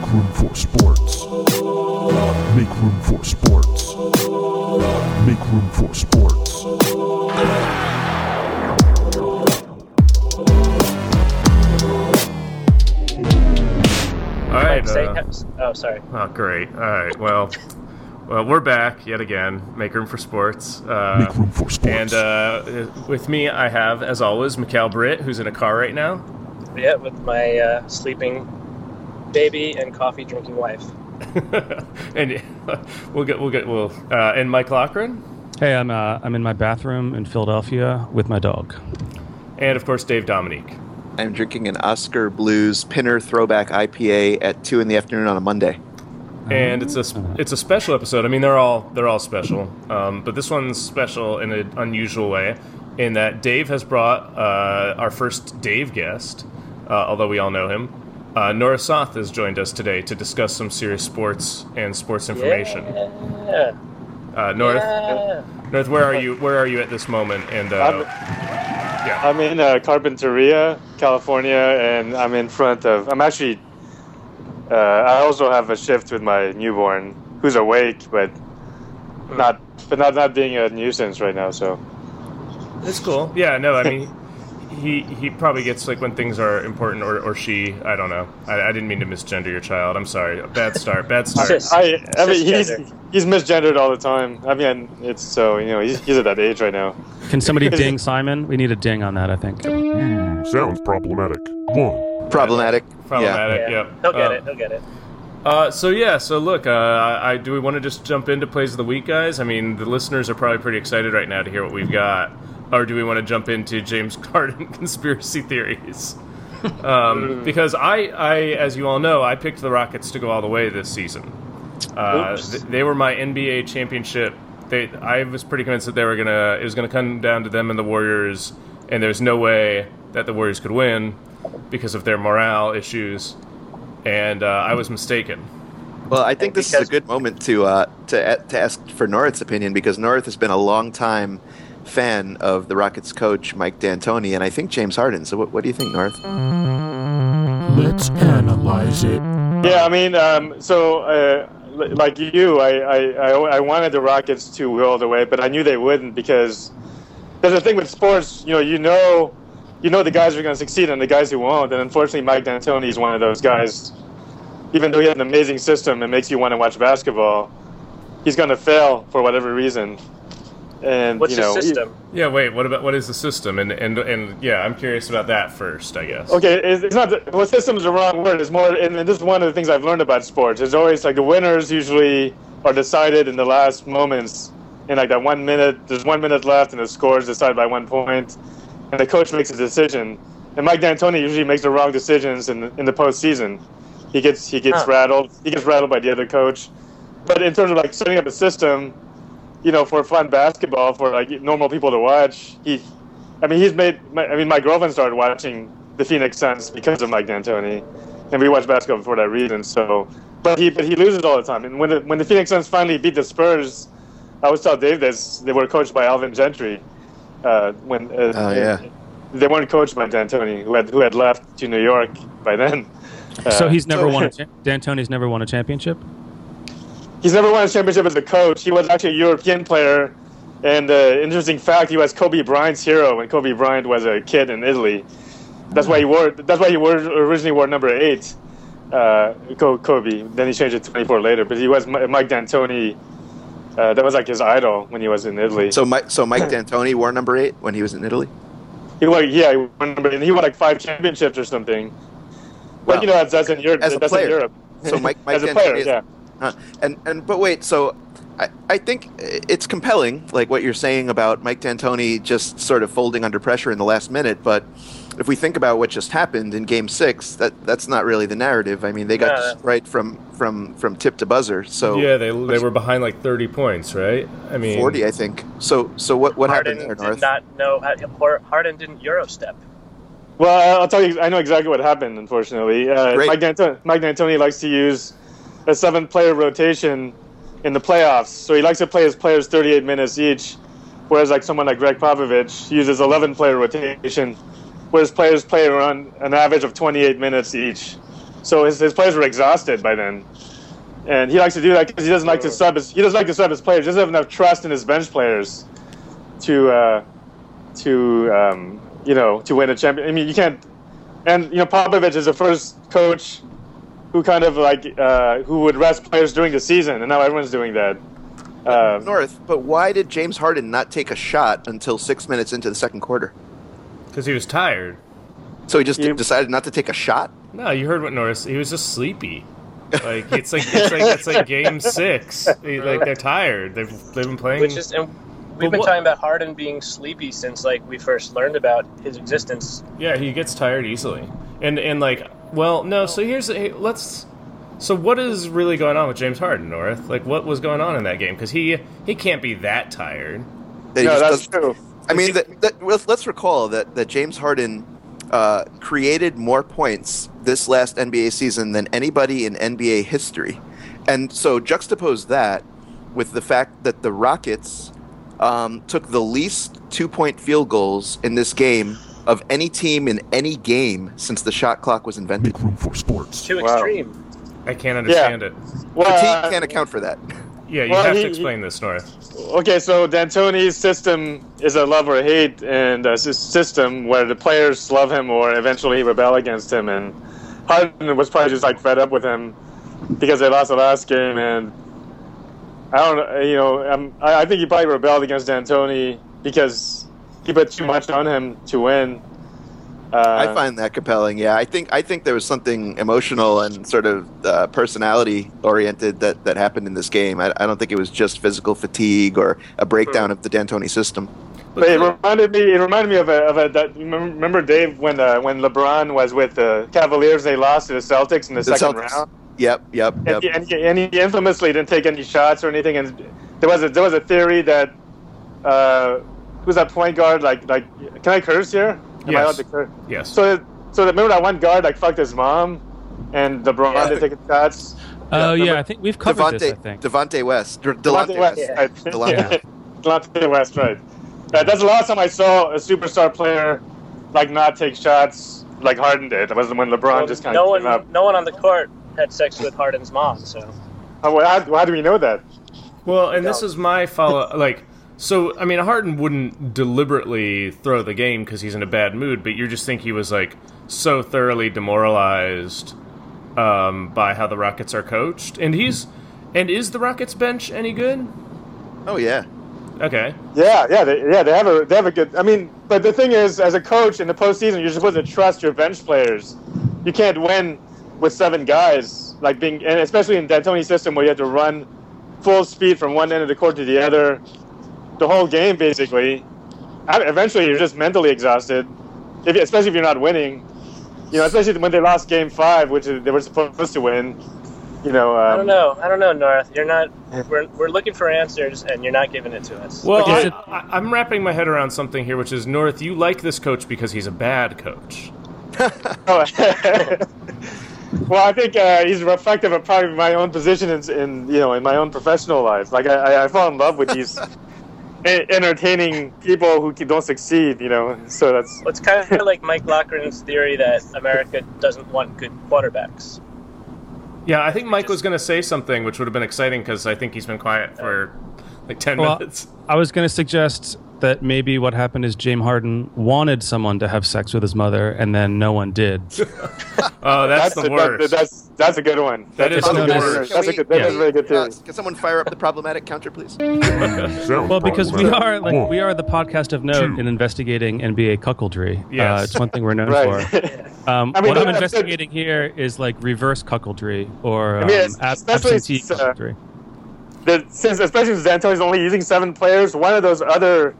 Make room for sports. Make room for sports. Make room for sports. All right. Say- uh, oh, sorry. oh, great. All right. Well, well, we're back yet again. Make room for sports. Uh, Make room for sports. and uh, with me, I have, as always, Mikhail Britt, who's in a car right now. Yeah, with my uh, sleeping baby and coffee drinking wife. and we'll get, we'll get, we'll, uh, and Mike Lochran, Hey, I'm uh, I'm in my bathroom in Philadelphia with my dog. and of course Dave Dominique. I'm drinking an Oskar Blues Pinner Throwback IPA at two in the afternoon on a Monday. and it's a it's a special episode. I mean, they're all they're all special, um, but this one's special in an unusual way, in that Dave has brought uh, our first Dave guest, uh, although we all know him. Uh, Nora Soth has joined us today to discuss some serious sports and sports information. Yeah. Uh, North, yeah. North, where are you? Where are you at this moment? And uh, yeah, I'm in uh, Carpinteria, California, and I'm in front of. I'm actually. Uh, I also have a shift with my newborn, who's awake, but not, but not not being a nuisance right now. So it's cool. Yeah, no, I mean. He, he probably gets like when things are important or, or she I don't know I, I didn't mean to misgender your child I'm sorry bad start bad start Cis. I, I mean, he's he's misgendered all the time. I mean, it's so you know he's, he's at that age right now. Can somebody ding Simon? We need a ding on that. I think. Hmm, sounds problematic. One. Problematic. problematic Yeah. yep He'll get Uh, it. He'll get it. Uh, so yeah, so look, uh, I, I do we want to just jump into plays of the week, guys? I mean, the listeners are probably pretty excited right now to hear what we've got, or do we want to jump into James Harden conspiracy theories? um, because I, I, as you all know, I picked the Rockets to go all the way this season. Uh, th- they were my NBA championship. They, I was pretty convinced that they were gonna. It was gonna come down to them and the Warriors, and there's no way that the Warriors could win because of their morale issues. And uh, I was mistaken. Well, I think this is a good moment to uh, to to ask for North's opinion because North has been a long time fan of the Rockets coach Mike D'Antoni, and I think James Harden. So, what, what do you think, North? Let's analyze it. Yeah, I mean, um, so uh, like you, I, I, I, I wanted the Rockets to go all the way, but I knew they wouldn't because there's a thing with sports. You know, you know, you know the guys who are going to succeed and the guys who won't. And unfortunately, Mike D'Antoni is one of those guys. Even though he has an amazing system and makes you want to watch basketball, he's going to fail for whatever reason. And What's you know, your system? Yeah, wait. What about what is the system? And and and yeah, I'm curious about that first. I guess. Okay, it's it's not. The, well, system is the wrong word. It's more, and this is one of the things I've learned about sports. It's always like the winners usually are decided in the last moments. In like that one minute, there's one minute left, and the score is decided by one point, and the coach makes a decision. And Mike D'Antoni usually makes the wrong decisions in the, in the postseason. He gets he gets Huh. rattled. He gets rattled by the other coach. But in terms of like setting up a system, you know, for fun basketball for like normal people to watch, he, I mean, he's made. My, I mean, my girlfriend started watching the Phoenix Suns because of Mike D'Antoni, and we watch basketball for that reason. So, but he but he loses all the time. And when the, when the Phoenix Suns finally beat the Spurs, I always tell Dave this: they were coached by Alvin Gentry. Uh, when uh, Oh, yeah. they weren't coached by D'Antoni, who had who had left to New York by then. So Uh, he's never won. A cha- D'Antoni's never won a championship. He's never won a championship as a coach. He was actually a European player. And uh, interesting fact, he was Kobe Bryant's hero when Kobe Bryant was a kid in Italy. That's why he wore. That's why he wore, originally wore number eight, uh, Kobe. Then he changed it to 24 later. But he was Mike D'Antoni. Uh, that was like his idol when he was in Italy. So, Mike, so Mike D'Antoni wore number eight when he was in Italy. he won, yeah, he won number, and he won like five championships or something. But you know, that's, that's in Europe. As a that's player. in Europe. So Mike, Mike as a D'Antoni player, is- yeah. Huh. And and but wait, so I, I think it's compelling, like what you're saying about Mike D'Antoni just sort of folding under pressure in the last minute. But if we think about what just happened in Game Six, that that's not really the narrative. I mean, they got Yeah. destroyed from from from tip to buzzer. So yeah, they they were behind like 30 points, right? I mean, forty, I think. So so what what Harden happened there, did not know. How, Harden didn't Euro step. Well, I'll tell you. I know exactly what happened. Unfortunately, uh, Mike, D'Antoni, Mike D'Antoni likes to use a seven-player rotation in the playoffs. So he likes to play his players 38 minutes each, whereas like someone like Gregg Popovich uses 11-player rotation, where his players play around an average of 28 minutes each. so his, his players were exhausted by then. And he likes to do that because he doesn't like to sub his he doesn't like to sub his players. He doesn't have enough trust in his bench players to uh, to um, you know to win a champion. I mean, you can't. And you know, Popovich is the first coach who kind of like uh, who would rest players during the season, and now everyone's doing that. Uh, North, but why did James Harden not take a shot until six minutes into the second quarter? Because he was tired. So he just You- decided not to take a shot. No, you heard what Norris. He was just sleepy. Like it's like it's like it's like game six. They- Like they're tired. They've they've been playing. Which is, and we've But been what- talking about Harden being sleepy since like we first learned about his existence. Yeah, he gets tired easily. And and like, well, no. So here's hey, let's. So what is really going on with James Harden, North? Like, what was going on in that game? Because he he can't be that tired. That no, that's true. I mean, that, that, let's, let's recall that, that James Harden uh, created more points this last NBA season than anybody in NBA history. And so juxtapose that with the fact that the Rockets um, took the least two point field goals in this game of any team in any game since the shot clock was invented. Make room for sports. Too Wow. extreme. I can't understand it. Well, The uh, team can't account for that. Yeah, you Well, have he- to explain this, North. Okay, so D'Antoni's system is a love or hate, and a system where the players love him or eventually rebel against him. And Harden was probably just like fed up with him because they lost the last game, and I don't know, you know, um, I, I think he probably rebelled against D'Antoni because he put too much on him to win. Uh, I find that compelling. Yeah, I think I think there was something emotional and sort of uh, personality oriented that, that happened in this game. I, I don't think it was just physical fatigue or a breakdown of the D'Antoni system. But it reminded me. It reminded me of a. Of a that, remember Dave when uh, when LeBron was with the Cavaliers, they lost to the Celtics in the, The second Celtics. round. Yep, yep, And, yep. he, and, he, and he infamously didn't take any shots or anything. And there was a there was a theory that uh, who's that point guard? Like like can I curse here? Am I Yes. allowed to curse? Yes. So so remember that one guard like fucked his mom, and LeBron Yeah. didn't take shots. Oh remember- yeah, I think we've covered this. I think. Devonte West. De- Delonte Delonte West, West. right? Delonte. Yeah. Delonte West, right? Uh, that's the last time I saw a superstar player like not take shots like Harden did. That was when LeBron Well, just kind no of one, came up. no one on the court had sex with Harden's mom. So How, how, how do we know that? Well, and this is my follow. Like, so I mean, Harden wouldn't deliberately throw the game because he's in a bad mood, but you just think he was like so thoroughly demoralized um, by how the Rockets are coached, and he's and is the Rockets bench any good? Oh yeah. Okay, Yeah, yeah, they, yeah. They have a they have a good. I mean, but the thing is, as a coach in the postseason, you're supposed to trust your bench players. You can't win with seven guys, like being, and especially in D'Antoni's system where you have to run full speed from one end of the court to the other, the whole game basically. Eventually, you're just mentally exhausted, if, especially if you're not winning. You know, especially when they lost Game Five, which they were supposed to win. You know, um, I don't know. I don't know, North. You're not. We're, we're looking for answers, and you're not giving it to us. well, Okay. I, I, I'm wrapping my head around something here, which is North. You like this coach because he's a bad coach. Oh. well, I think uh, he's reflective of probably my own position in, in you know in my own professional life. Like I, I- I fall in love with these entertaining people who don't succeed. You know, so that's Well, it's kind of like Mike Loughran's theory that America doesn't want good quarterbacks. Yeah, I think Mike was going to say something, which would have been exciting because I think he's been quiet for like ten Well, minutes. I was going to suggest that maybe what happened is James Harden wanted someone to have sex with his mother, and then no one did. Oh, that's, the that- worst. that's that's a good one. That That's is a the good worst. one. Can That's a good. That's yeah. a very good theory. Uh, can someone fire up the problematic counter, please? Well, because we are like we are the podcast of note in investigating NBA cuckoldry. Yes. Uh, it's one thing we're known Right. for. Um, I mean, what I'm investigating here is like reverse cuckoldry or I um, mean, especially absentee uh, cuckoldry. that since especially since D'Antoni's only using seven players, one of those other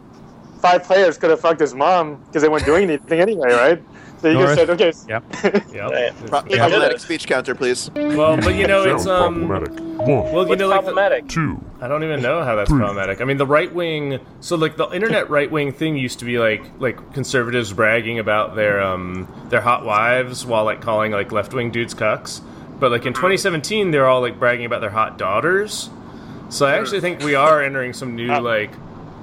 five players could have fucked his mom because they weren't doing anything anyway, right? So you North. just said, okay, Yep. Yep. Right. Pro- Yeah. problematic speech counter, please. Well, but you know, it's um. problematic. One, Well, you What's know, like the, problematic? two, I don't even know how that's Three. problematic. I mean, the right wing. So, like, the internet right wing thing used to be like like conservatives bragging about their um their hot wives while like calling like left wing dudes cucks. But like in 2017, they're all like bragging about their hot daughters. So I actually think we are entering some new like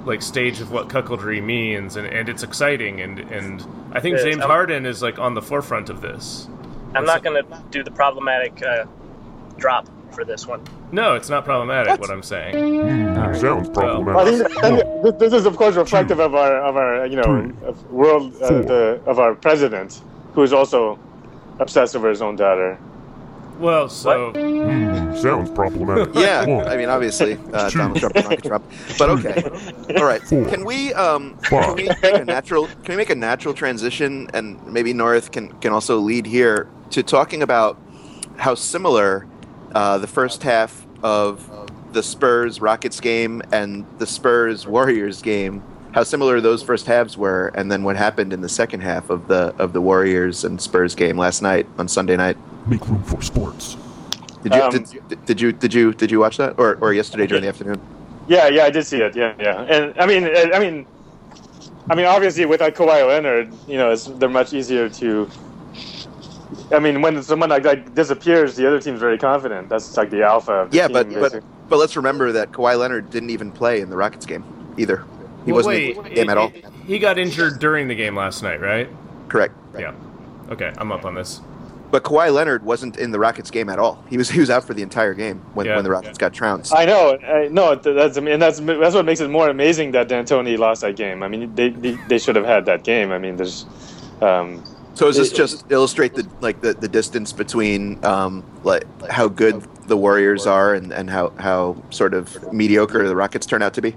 like stage of what cuckoldry means, and, and it's exciting. And and I think James I'm- Harden is like on the forefront of this. I'm not going to do the problematic uh, drop for this one. No, it's not problematic. What, I'm saying. Sounds problematic. think, and th- this is of course reflective of our of our you know of world uh, the, of our president, who is also obsessed over his own daughter. Well, so Sounds problematic. Yeah, One, I mean, obviously, uh, Donald Trump, Donald Trump. But okay, all right. Can we um, can we make a natural can we make a natural transition, and maybe North can can also lead here to talking about how similar uh, the first half of the Spurs Rockets game and the Spurs Warriors game. How similar those first halves were, and then what happened in the second half of the of the Warriors and Spurs game last night on Sunday night. Make room for sports. Did you Um, did, did you did you did you watch that or, or yesterday during the afternoon? Yeah, yeah, I did see it. Yeah, yeah, and I mean, I mean, I mean, obviously without Kawhi Leonard, you know, it's, they're much easier to. I mean, when someone like that disappears, the other team's very confident. That's like the alpha. Of the Yeah, team, but but basically. but let's remember that Kawhi Leonard didn't even play in the Rockets game either. He well, wasn't wait, in the game at all. he- He got injured during the game last night, right? Correct. Yeah. Okay, I'm up on this. But Kawhi Leonard wasn't in the Rockets game at all. He was he was out for the entire game when, Yeah. when the Rockets got trounced. I know, I know. th- That's I mean, that's that's what makes it more amazing that D'Antoni lost that game. I mean, they they, they should have had that game. I mean, there's. Um, So does this just illustrate the like the, the distance between um, like how good the Warriors are and, and how, how sort of mediocre the Rockets turn out to be?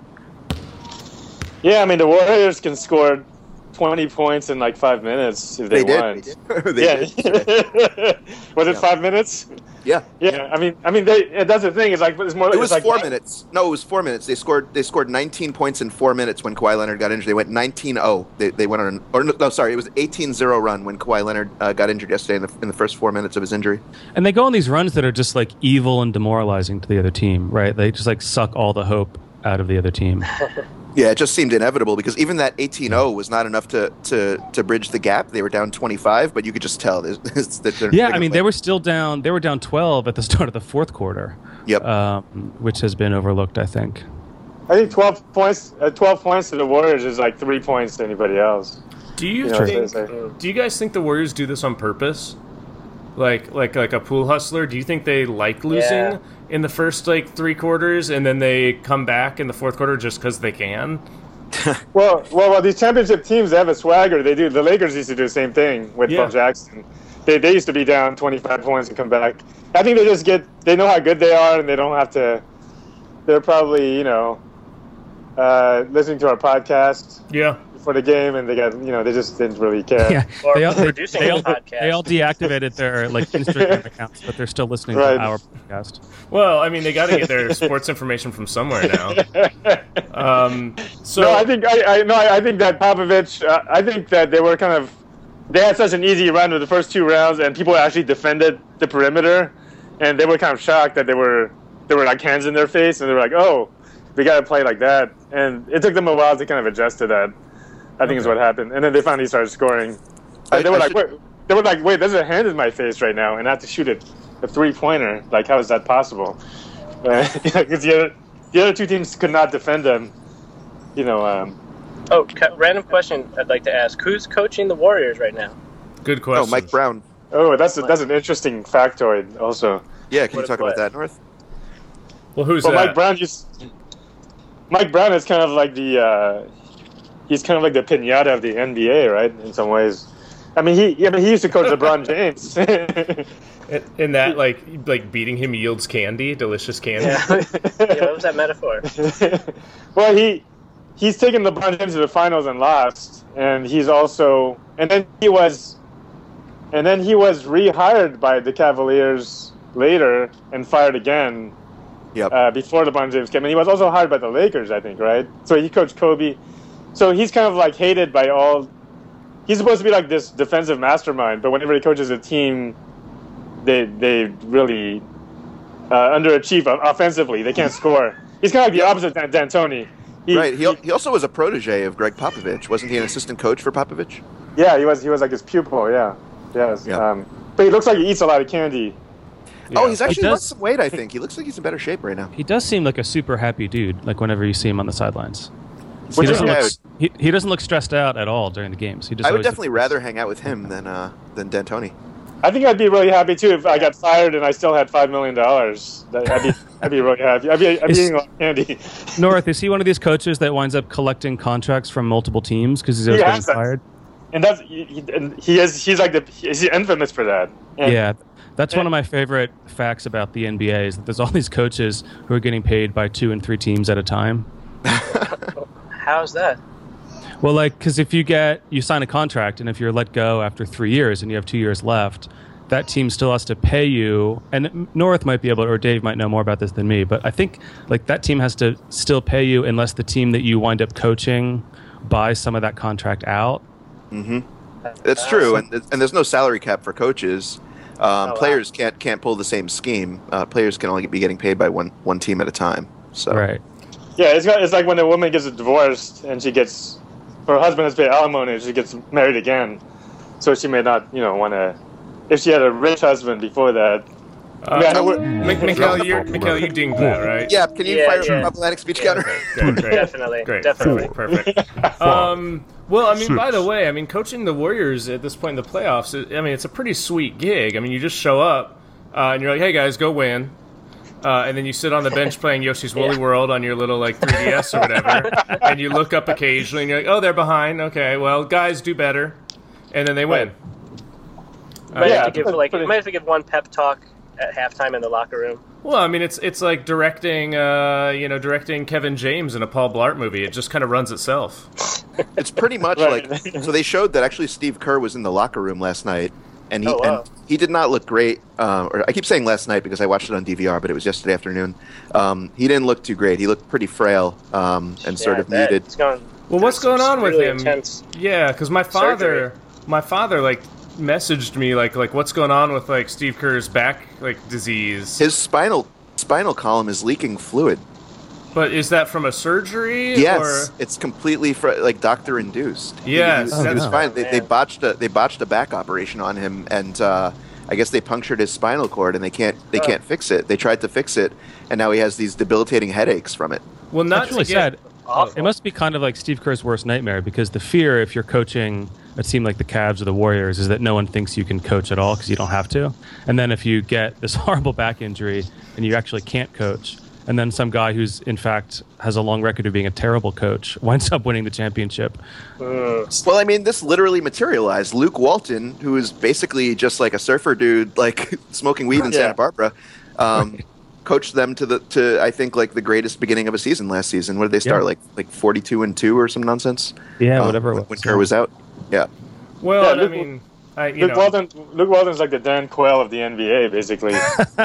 yeah, I mean, the Warriors can score twenty points in like five minutes if they, They want. did. They yeah. did. was it Yeah. five minutes? Yeah. Yeah, I mean, I mean, they. and That's the thing. It's like it's more. It was it's like, four minutes. No, it was four minutes. They scored. They scored 19 points in four minutes when Kawhi Leonard got injured. They went 19-0. They, they went on an or no, no, sorry, it was 18-0 run when Kawhi Leonard uh, got injured yesterday in the, in the first four minutes of his injury. And they go on these runs that are just like evil and demoralizing to the other team, right? They just like suck all the hope out of the other team. Yeah, it just seemed inevitable because even that 18-0 was not enough to, to, to bridge the gap. They were down 25, but you could just tell there's- that they're Yeah, they're I mean gonna they were still down. They were down 12 at the start of the fourth quarter, Yep. um, which has been overlooked, I think. I think twelve points. Uh, twelve points to the Warriors is like three points to anybody else. Do you You know, think? so it's like- Do you guys think the Warriors do this on purpose? Like, like, like a pool hustler. Do you think they like losing Yeah. In the first like three quarters, and then they come back in the fourth quarter just because they can? Well, well, well, these championship teams they have a swagger. They do. The Lakers used to do the same thing with Yeah. Phil Jackson. They, they used to be down 25 points and come back. I think they just get they know how good they are and they don't have to. They're probably you know uh, listening to our podcast Yeah. For the game and they got you know they just didn't really care. Yeah, Or they all, they, producing they all, they all deactivated their like Instagram accounts, but they're still listening Right. to our podcast. Well, I mean, they got to get their sports information from somewhere now. Um, so no, I think I, I no, I, I think that Popovich. Uh, I think that they were kind of they had such an easy run with the first two rounds, and people actually defended the perimeter, and they were kind of shocked that they were they were like hands in their face, and they were like, oh, we got to play like that, and it took them a while to kind of adjust to that. I think is what happened, and then they finally started scoring. I- they were I like, should- wait, they were like, wait, there's a hand in my face right now, and I have to shoot it a three pointer. Like, how is that possible? Because the other the other two teams could not defend them. You know, um, Oh, ca- random question I'd like to ask: Who's coaching the Warriors right now? good question. Oh, Mike Brown. oh, that's a, that's an interesting factoid. Also, Yeah, can you talk what? about that, North? Well, who's well, that? Mike Brown used. Mike Brown is kind of like the. Uh, he's kind of like the pinata of the NBA, right? In some ways. I mean, he. I mean, he used to coach LeBron James. In- In that, like, like beating him yields candy, delicious candy. Yeah, yeah what was that metaphor? well, he he's taken LeBron James to the finals and lost, and he's also and then he was and then he was rehired by the Cavaliers later and fired again Yep. uh, before LeBron James came. And he was also hired by the Lakers, I think, right? So he coached Kobe. So he's kind of like hated by all. He's supposed to be like this defensive mastermind, but whenever he coaches a team, they they really uh, underachieve offensively. They can't score. He's kind of like the opposite of Dan- D'Antoni. He, right. He, he also was a protege of Gregg Popovich. Wasn't he an assistant coach for Popovich? yeah, he was he was like his pupil. Yeah, yes. Yeah. Um, but he looks like he eats a lot of candy. Oh, he's He actually does- lost some weight. I think he looks like he's in better shape right now. He does seem like a super happy dude. Like whenever you see him on the sidelines, he Which is doesn't, look, he, he doesn't look stressed out at all during the games. He just I would definitely looks- rather hang out with him than uh, than D'Antoni. I think I'd be really happy too if I got fired and I still had five million dollars. I'd be, I'd be really happy. I'd be, I'd be Is- eating a candy. North, is he one of these coaches that winds up collecting contracts from multiple teams because he's always He getting fired? And that's he, he, and he is he's like the he's infamous for that. And Yeah, that's one of my favorite facts about the NBA is that there's all these coaches who are getting paid by two and three teams at a time. How's that? Well, like, because if you get you sign a contract and if you're let go after three years and you have two years left, that team still has to pay you. And North might be able, or Dave might know more about this than me, but I think like that team has to still pay you unless the team that you wind up coaching buys some of that contract out. That's true, and and there's no salary cap for coaches. Um, wow. Players can't can't pull the same scheme. Uh, players can only be getting paid by one one team at a time. So Right. Yeah, it's got, it's like when a woman gets divorced and she gets her husband has paid alimony and she gets married again, so she may not you know want to. If she had a rich husband before that, I mean, I know Uh, we're- Mi- Mikhail, you Mikhail, you dinged that, right? yeah, can you Yeah, fire yeah. a problematic speech counter? Great, great. Definitely, Great. definitely. Perfect. perfect. Um, well, I mean, by the way, I mean, coaching the Warriors at this point in the playoffs, I mean, it's a pretty sweet gig. I mean, you just show up uh, and you're like, hey, guys, go win. Uh, and then you sit on the bench playing Yoshi's Woolly World on your little like 3DS or whatever, and you look up occasionally and you're like, "Oh, they're behind. Okay, well, guys, do better," and then they win. Might Yeah, have to give like pretty- might have to give one pep talk at halftime in the locker room. Well, I mean, it's it's like directing, uh, you know, directing Kevin James in a Paul Blart movie. It just kind of runs itself. It's pretty much Right. like so. They showed that actually Steve Kerr was in the locker room last night, and he Oh, wow. and he did not look great. Uh, or I keep saying last night because I watched it on DVR, but it was yesterday afternoon. Um, he didn't look too great. He looked pretty frail um, and sort Yeah, of I bet. muted. It's going. Well, what's going some on with really him? Intense. Yeah, because my father, my father, like messaged me like like what's going on with like Steve Kerr's back like disease. His spinal spinal column is leaking fluid. But is that from a surgery? Yes, Or? it's completely fr- like doctor induced. Yes, he, he was that's- fine. They, they botched a they botched a back operation on him, and uh, I guess they punctured his spinal cord, and they can't they Oh. can't fix it. They tried to fix it, and now he has these debilitating headaches from it. Well, not That's really to get, sad. Awful. It must be kind of like Steve Kerr's worst nightmare because the fear, if you're coaching a team like the Cavs or the Warriors, is that no one thinks you can coach at all because you don't have to. And then if you get this horrible back injury and you actually can't coach, and then some guy who's in fact has a long record of being a terrible coach winds up winning the championship. Mm. Well, I mean, this literally materialized. Luke Walton, who is basically just like a surfer dude, like smoking weed in Yeah. Santa Barbara, um, coached them to the to I think like the greatest beginning of a season last season. What did they start Yeah. like like forty two and two or some nonsense? Yeah, Uh, whatever. When, it when was. Kerr was out. Yeah. well, Yeah, and I mean, I you Luke know, Walton, Luke Walton's like the Dan Quayle of the NBA, basically.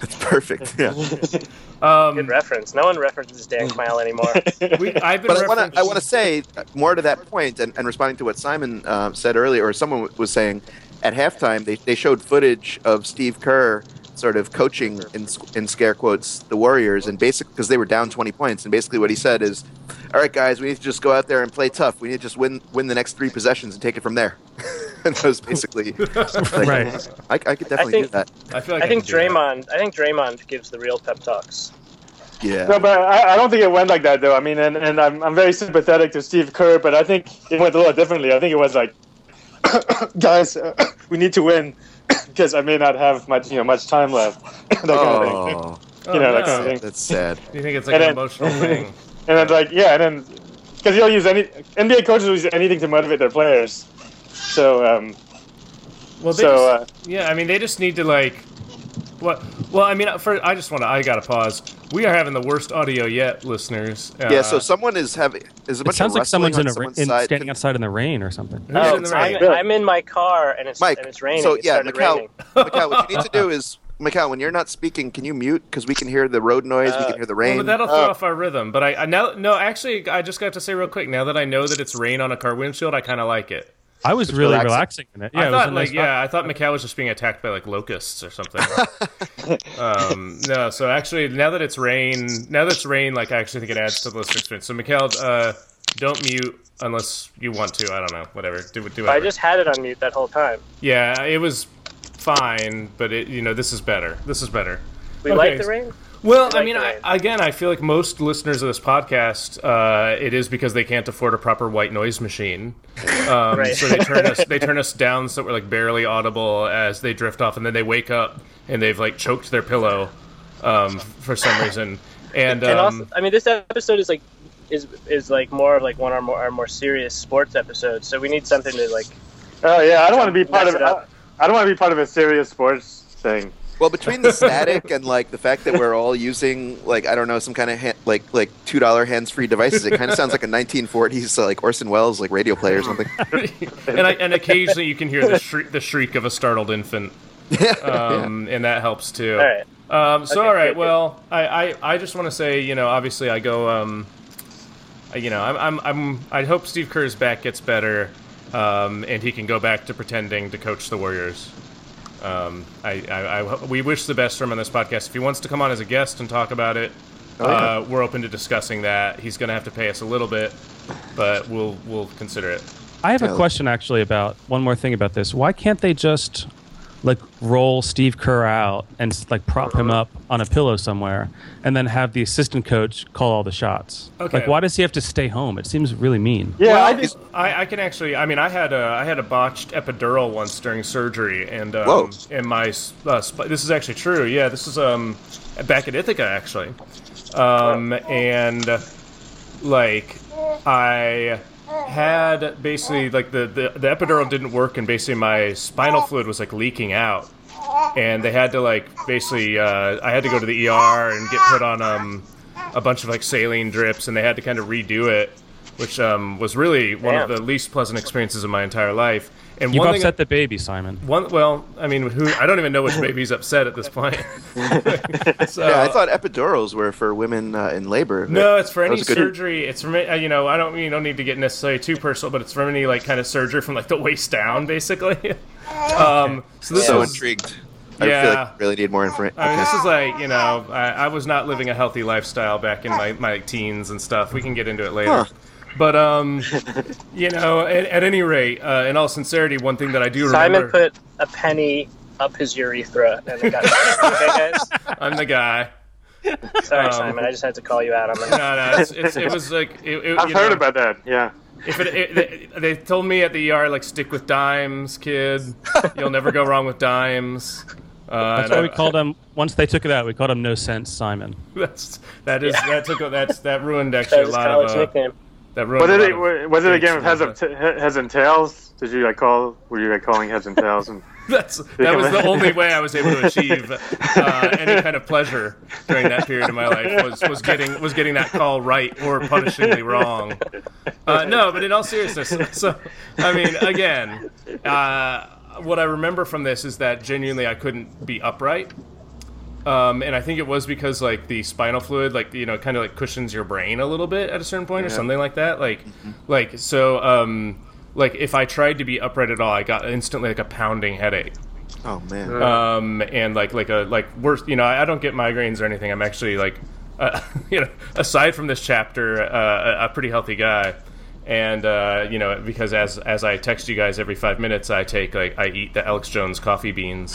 That's perfect. Yeah. um, Good reference. No one references Dan Quayle anymore. we, I've been But I want referenced- to I want to say more to that point, and, and responding to what Simon uh, said earlier, or someone was saying at halftime, they, they showed footage of Steve Kerr sort of coaching in in scare quotes the Warriors, and basically because they were down twenty points, and basically what he said is, "All right, guys, we need to just go out there and play tough. We need to just win win the next three possessions and take it from there." and that was basically like, Right. I, I could definitely think- do that. I feel like I think can that. Draymond. I think Draymond gives the real pep talks. Yeah. No, but I, I don't think it went like that, though. I mean, and, and I'm, I'm very sympathetic to Steve Kerr, but I think it went a little differently. I think it was like, guys, uh, we need to win because I may not have much, you know, much time left. that kind of thing. oh, Oh, you know, that no. kind of thing. that's sad. You think it's like And an then- emotional thing? And then like, yeah, and then because you'll use any NBA coaches will use anything to motivate their players. So um, Well, they So, just, yeah, I mean, they just need to like, what? Well, I mean, for I just want to, I gotta pause. We are having the worst audio yet, listeners. Uh, Yeah. So someone is having is a It sounds of like someone's in on a ra- someone's in, side. standing outside in the rain or something. who's Oh, in the I'm. I'm in my car and it's Mike, and it's raining. so it yeah, started Mikhail, raining. Mikhail, what you need to do is, Mikhail, when you're not speaking, can you mute? Because we can hear the road noise, we Uh, can hear the Well, rain. but that'll throw Oh. off our rhythm. But I, I now, no, actually, I just got to say real quick. Now that I know that it's rain on a car windshield, I kind of like it. I was really relaxing. relaxing in it. Yeah, I it was thought, a nice like, yeah, I thought Macau was just being attacked by like locusts or something. um, no, so actually, now that it's rain, now that it's rain, like I actually think it adds to the listener experience. So, Mikhail, uh, don't mute unless you want to. I don't know, whatever. Do do I just had it on mute that whole time. yeah, it was fine, but it, you know, this is better. This is better. We Okay, like the rain. Well, I mean, I, again, I feel like most listeners of this podcast, uh, it is because they can't afford a proper white noise machine. Um, Right. So they turn us they turn us down so we're like barely audible as they drift off, and then they wake up and they've like choked their pillow um, for some reason. And, and um, also, I mean, this episode is like is is like more of like one of our more, our more serious sports episodes. So we need something to like. Oh yeah, I don't want to be part of it. I, I don't want to be part of a serious sports thing. Well, between the static and like the fact that we're all using like I don't know some kind of ha- like like two dollar hands free devices, it kind of sounds like a 1940s uh, like Orson Welles like radio play or something. and, I, and occasionally you can hear the shriek, the shriek of a startled infant, um, and that helps too. All right. Um, so Okay, all right, good, good. well, I, I, I just want to say, you know, obviously I go, um, I- you know, I'm, I'm, I'm I hope Steve Kerr's back gets better, um, and he can go back to pretending to coach the Warriors. Um, I, I, I, we wish the best for him on this podcast. If he wants to come on as a guest and talk about it, Oh, yeah. uh, we're open to discussing that. He's going to have to pay us a little bit, but we'll, we'll consider it. I have a question actually about one more thing about this. Why can't they just like roll Steve Kerr out and like prop him up on a pillow somewhere, and then have the assistant coach call all the shots? Okay. Like, why does he have to stay home? It seems really mean. Yeah, well, I I, just, I, can actually. I mean, I had a I had a botched epidural once during surgery, and um, Whoa. and my uh, sp- this is actually true. Yeah, this is um back at Ithaca actually, um and like I had basically like the, the the epidural didn't work, and basically my spinal fluid was like leaking out, and they had to like basically uh, I had to go to the ER and get put on um a bunch of like saline drips, and they had to kind of redo it, which um, was really one of the least pleasant experiences of my entire life. And You've one thing, upset the baby, Simon. one well, I mean, who I don't even know which baby's upset at this point. so, yeah, I thought epidurals were for women uh, in labor. no, it's for any was a good- surgery. It's for uh, you know I don't you don't need to get necessarily too personal, but it's for any like kind of surgery from like the waist down, basically. um, so this So was, intrigued. I Yeah. feel like I really need more information. I mean, this is like you know, I, I was not living a healthy lifestyle back in my, my teens and stuff. We can get into it later. Huh. But um, you know, at, at any rate, uh, in all sincerity, one thing that I do Simon remember, Simon put a penny up his urethra and it got. okay, guys. I'm the guy. Sorry, Um, Simon. I just had to call you out on that. No, no, it's, it's, it was like it, it, I've you heard know, about that. Yeah. If it, it, they, they told me at the ER like stick with dimes, kid. You'll never go wrong with dimes. Uh, That's why I- we called him. Once they took it out, we called him No Sense Simon. That's that is that took that's that ruined That actually a lot of uh, nickname. That ruined. What did it? of Was it a game of heads, and of t- heads and tails? Did you like call? Were you like calling heads and tails? And That's that was the only way I was able to achieve uh, any kind of pleasure during that period of my life was, was getting was getting that call right or punishingly wrong. Uh, no, but in all seriousness, so I mean, again, uh, what I remember from this is that genuinely I couldn't be upright. Um, and I think it was because like the spinal fluid, like you know, kind of like cushions your brain a little bit at a certain point or something like that. Like, like so, um, like if I tried to be upright at all, I got instantly like a pounding headache. oh man. Um, and like like a like worse, you know, I, I don't get migraines or anything. I'm actually like, uh, you know, aside from this chapter, uh, a, a pretty healthy guy. And uh, you know, because as as I text you guys every five minutes, I take like I eat the Alex Jones coffee beans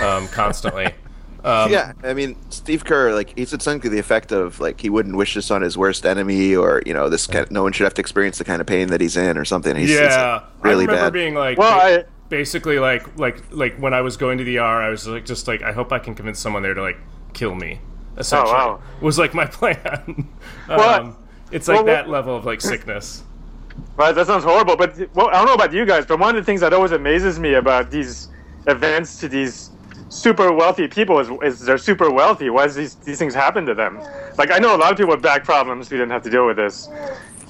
um, constantly. Um, yeah, I mean, Steve Kerr, like he said something to the effect of like he wouldn't wish this on his worst enemy, or you know, this kind no one should have to experience the kind of pain that he's in, or something. He's, it's, yeah, like, really I remember bad. being like, Well, I- basically like like like when I was going to the ER, I was like just like I hope I can convince someone there to like kill me. Essentially, wow. was like my plan. Well, um, it's like well, that what- level of like sickness. Right, that sounds horrible. But well, I don't know about you guys, but one of the things that always amazes me about these events to these super wealthy people is, is they're super wealthy. Why does these these things happen to them? Like I know a lot of people with back problems who didn't have to deal with this.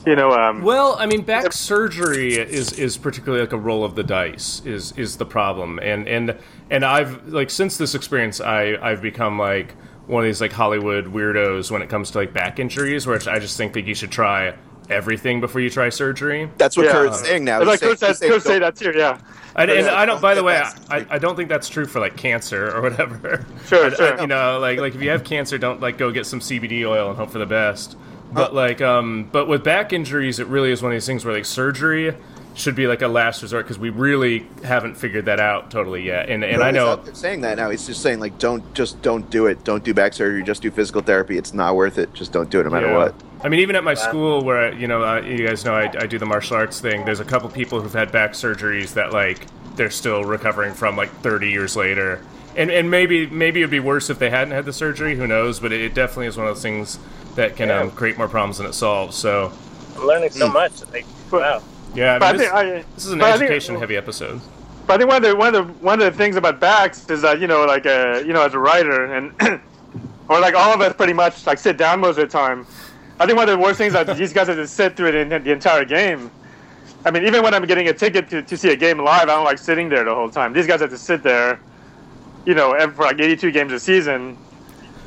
You know, um, Well, I mean, back surgery is is particularly like a roll of the dice is is the problem, and and and I've like since this experience, I I've become like one of these like Hollywood weirdos when it comes to like back injuries, where I just think that you should try everything before you try surgery. That's what Yeah. Kerr's saying now. like He's saying- Kerr said, he's saying Kerr say that too. Yeah. And, and I don't. By the way, I, I don't think that's true for like cancer or whatever. Sure, I- I- sure. you know, like like if you have cancer, don't like go get some CBD oil and hope for the best. But like, um, but with back injuries, it really is one of these things where like surgery should be like a last resort because we really haven't figured that out totally yet. And and I He's know out there saying that now. He's just saying like, don't just don't do it. Don't do back surgery. Just do physical therapy. It's not worth it. Just don't do it no matter Yeah. what. I mean, even at my school, where you know, uh, you guys know, I, I do the martial arts thing. There's a couple people who've had back surgeries that like they're still recovering from like 30 years later. And and maybe maybe it'd be worse if they hadn't had the surgery. Who knows? But it, it definitely is one of those things that can um, create more problems than it solves. So I'm learning so much. Like, wow. Yeah, I mean, think this, I, this is an education-heavy episode. But I think one of the one of the one of the things about backs is that you know, like uh, you know, as a writer and or like all of us pretty much like sit down most of the time. I think one of the worst things is that these guys have to sit through it in, the entire game. I mean, even when I'm getting a ticket to, to see a game live, I don't like sitting there the whole time. These guys have to sit there, you know, for like 82 games a season.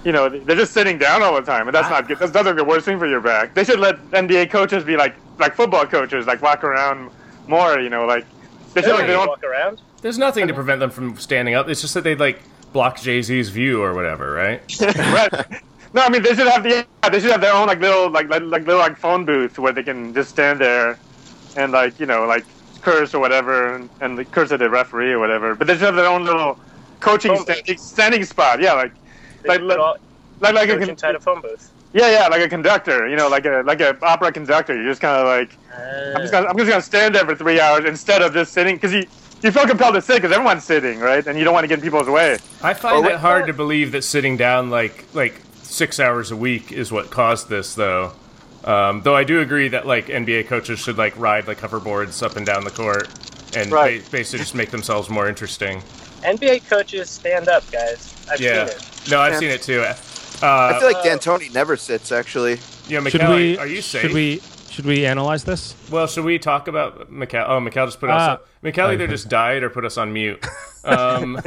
You know, they're just sitting down all the time, and that's not good. That's, that's like the worst thing for your back. They should let NBA coaches be like like football coaches, like walk around more. You know, like they feel like they don't walk around. There's nothing to prevent them from standing up. It's just that they like block Jay Z's view or whatever, right? right. No, I mean they should have the yeah, they should have their own like little like like, like little like phone booth where they can just stand there and like you know like curse or whatever and, and like, curse at the referee or whatever. But they should have their own little coaching Phone standing, standing spot. Yeah, like They like put like, all, like, like a coach inside a phone booth. Yeah yeah like a conductor. You know like a like a opera conductor. You're just kind of like I'm just gonna I'm just gonna stand there for three hours instead of just sitting because you. You feel compelled to sit because everyone's sitting, right? And you don't want to get in people's way. I find Or it what- hard to believe that sitting down like like six hours a week is what caused this, though. Um, though I do agree that like NBA coaches should like ride like hoverboards up and down the court and Right. ba- basically just make themselves more interesting. NBA coaches stand up, guys. I've Yeah. seen it. No, I've Yeah. seen it too. Uh, I feel like D'Antoni never sits actually. yeah, Should Mikhail, we? are you safe? Should we? Should we analyze this? Well, should we talk about Mikhail? Oh, Mikhail just put us. Ah. on, Mikhail either just died or put us on mute. Um,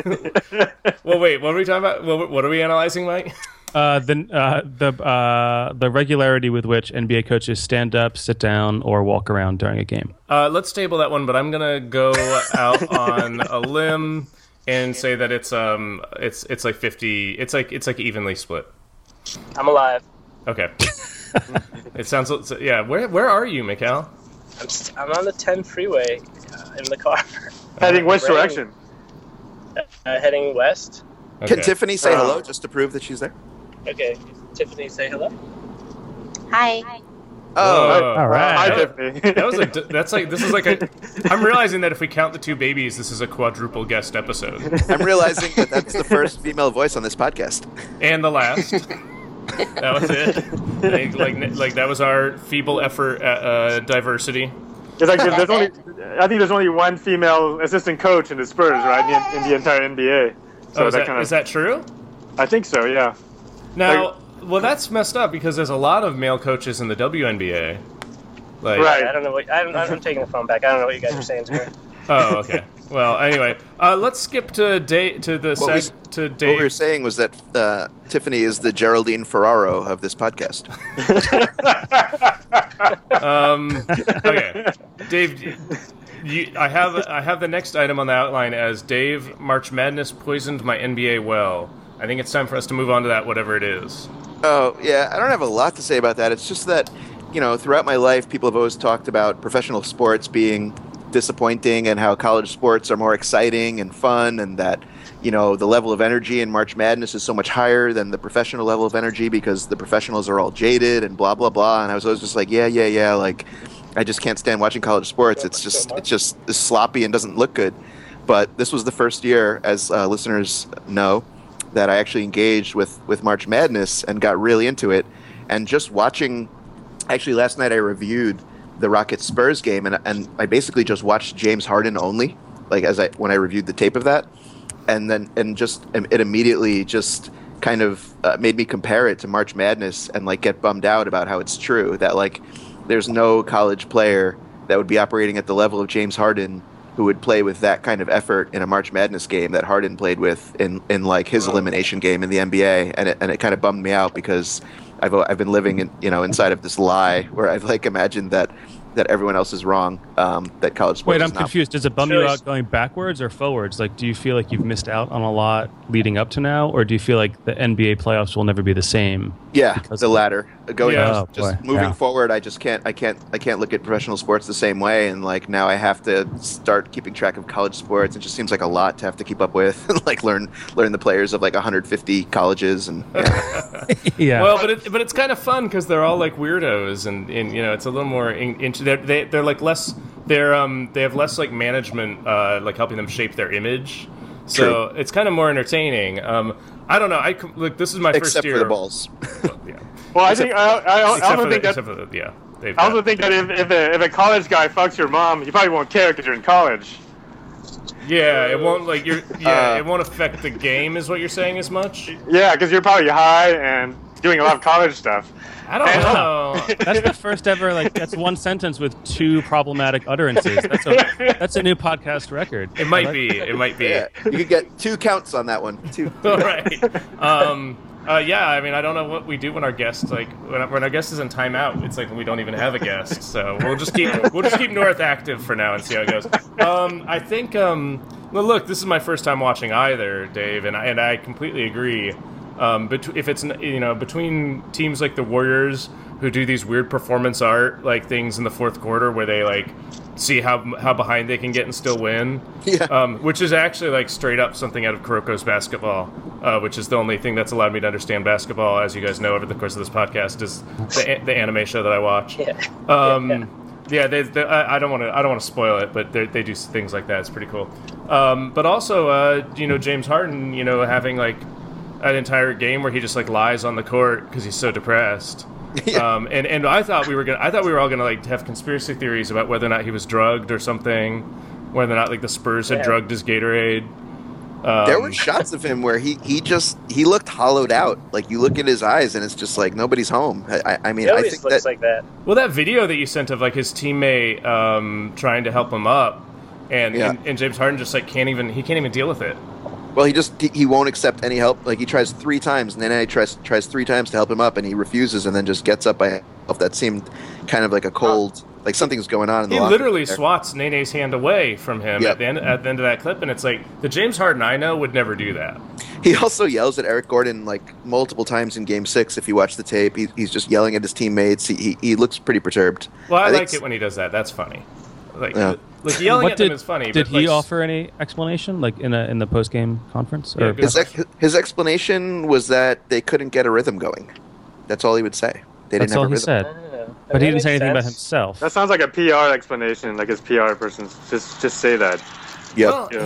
well, wait. What are we talking about? What, what are we analyzing, Mike? Uh, the uh, the uh, the regularity with which NBA coaches stand up, sit down, or walk around during a game. Uh, let's table that one, but I'm gonna go out on a limb and say that it's um it's it's like 50. It's like it's like evenly split. I'm alive. Okay. it sounds so- yeah. Where where are you, Mikhail? I'm, s- I'm on the 10 freeway uh, in the car, Heading which Right. direction? uh, heading west. Okay. Can Tiffany say Uh, hello just to prove that she's there? Okay, Tiffany, say hello. Hi. Oh, Whoa. All right. Hi, Tiffany. That was a. That's like this is like a. I'm realizing that if we count the two babies, this is a quadruple guest episode, I'm realizing that that's the first female voice on this podcast. and the last. That was it. Think, like like that was our feeble effort at uh, diversity. It's like there's only, I think there's only one female assistant coach in the Spurs, right? In, in the entire NBA. So oh, is that, that, kind of, is that true? I think so. Yeah. Now, well, that's messed up because there's a lot of male coaches in the WNBA. Like, Right. I don't know what I'm, I'm taking the phone back. I don't know what you guys are saying to me. Oh, okay. Well, anyway, uh, let's skip to Dave to the What we- to What we were saying was that uh, Tiffany is the Geraldine Ferraro of this podcast. Um, okay, Dave. You, I have I have the next item on the outline as Dave March Madness poisoned my NBA well. I think it's time for us to move on to that, whatever it is. Oh, yeah, I don't have a lot to say about that. It's just that, you know, throughout my life, people have always talked about professional sports being disappointing and how college sports are more exciting and fun, and that, you know, the level of energy in March Madness is so much higher than the professional level of energy because the professionals are all jaded and blah, blah, blah. And I was always just like, yeah, yeah, yeah, like, I just can't stand watching college sports. It's just, it's just sloppy and doesn't look good. But this was the first year, as uh, listeners know, that I actually engaged with with March Madness and got really into it. And just watching, actually last night I reviewed the Rockets Spurs game, and and I basically just watched James Harden only, like as I when I reviewed the tape of that, and then and just it immediately just kind of uh, made me compare it to March Madness and like get bummed out about how it's true that like there's no college player that would be operating at the level of James Harden who would play with that kind of effort in a March Madness game that Harden played with in, in like his elimination game in the NBA, and it, and it kind of bummed me out because I've I've been living in you know inside of this lie where I've like imagined that that everyone else is wrong, um, that college sports. Wait, I'm not- confused. Does it bum you out going backwards or forwards? Like, do you feel like you've missed out on a lot leading up to now, or do you feel like the NBA playoffs will never be the same? Yeah, because the of- latter. Going Yeah. Oh, just boy. moving Yeah. forward. I just can't I can't I can't look at professional sports the same way. And like now I have to start keeping track of college sports. It just seems like a lot to have to keep up with. and like learn learn the players of like 150 colleges and yeah. yeah. Well, but it, but it's kind of fun because they're all like weirdos, and, and you know it's a little more. In, in, they're they, they're like less. They're um they have less like management uh like helping them shape their image. So it's kind of more entertaining. Um, I don't know. I com- look. This is my first except year. for the balls. Yeah. Well, I think I, I, I also think the, that the, yeah. They've I also got- think that if, if, a, if a college guy fucks your mom, you probably won't care because you're in college. yeah, it won't like you're. Yeah, Uh, it won't affect the game, is what you're saying as much. Yeah, because you're probably high and doing a lot of college stuff. I don't And- know. That's the first ever like that's one sentence with two problematic utterances. That's a that's a new podcast record. It might be. It might be. Yeah, you could get two counts on that one. Two. All right. Um, uh, yeah, I mean, I don't know what we do when our guest like when, when our guest is in timeout. It's like we don't even have a guest, so we'll just keep we'll just keep North active for now and see how it goes. Um, I think. Um, well, look, this is my first time watching either, Dave, and I, and I completely agree. Um, bet- if it's you know between teams like the Warriors who do these weird performance art like things in the fourth quarter where they like see how how behind they can get and still win, Yeah. um, which is actually like straight up something out of Kuroko's basketball, uh, which is the only thing that's allowed me to understand basketball, as you guys know over the course of this podcast, is the, the anime show that I watch. Yeah. Um, yeah, they, they, I, I don't want to. I don't want to spoil it, but they, they do things like that. It's pretty cool. Um, but also, uh, you know, James Harden, you know, having like an entire game where he just like lies on the court because he's so depressed. Yeah. Um, and and I thought we were gonna. I thought we were all gonna like have conspiracy theories about whether or not he was drugged or something, whether or not like the Spurs had Yeah. drugged his Gatorade. Um, There were shots of him where he, he just he looked hollowed out. Like you look at his eyes and it's just like nobody's home. I, I- I mean He I think looks that like that. Well, that video that you sent of like his teammate um, trying to help him up, and, Yeah. and and James Harden just like can't even he can't even deal with it. Well he just he, he won't accept any help. Like he tries three times and then he tries tries three times to help him up and he refuses and then just gets up by himself. That seemed kind of like a uh, cold like something's going on in the He literally there. swats Nene's hand away from him Yep. at the end at the end of that clip, and it's like the James Harden I know would never do that. He also yells at Eric Gordon like multiple times in Game Six. If you watch the tape, he, he's just yelling at his teammates. He, he, he looks pretty perturbed. Well, I, think like it when he does that. That's funny. Like, Yeah. like yelling what at did them is funny. did but, he like, offer any explanation like in a in the post game conference? Yeah, Or His, ex- his explanation was that they couldn't get a rhythm going. That's all he would say. They that's didn't all have a he rhythm. said. I don't know. But he didn't say makes anything about himself. That sounds like a PR explanation, like his PR person. Just just say that. Yep. Well, Yeah,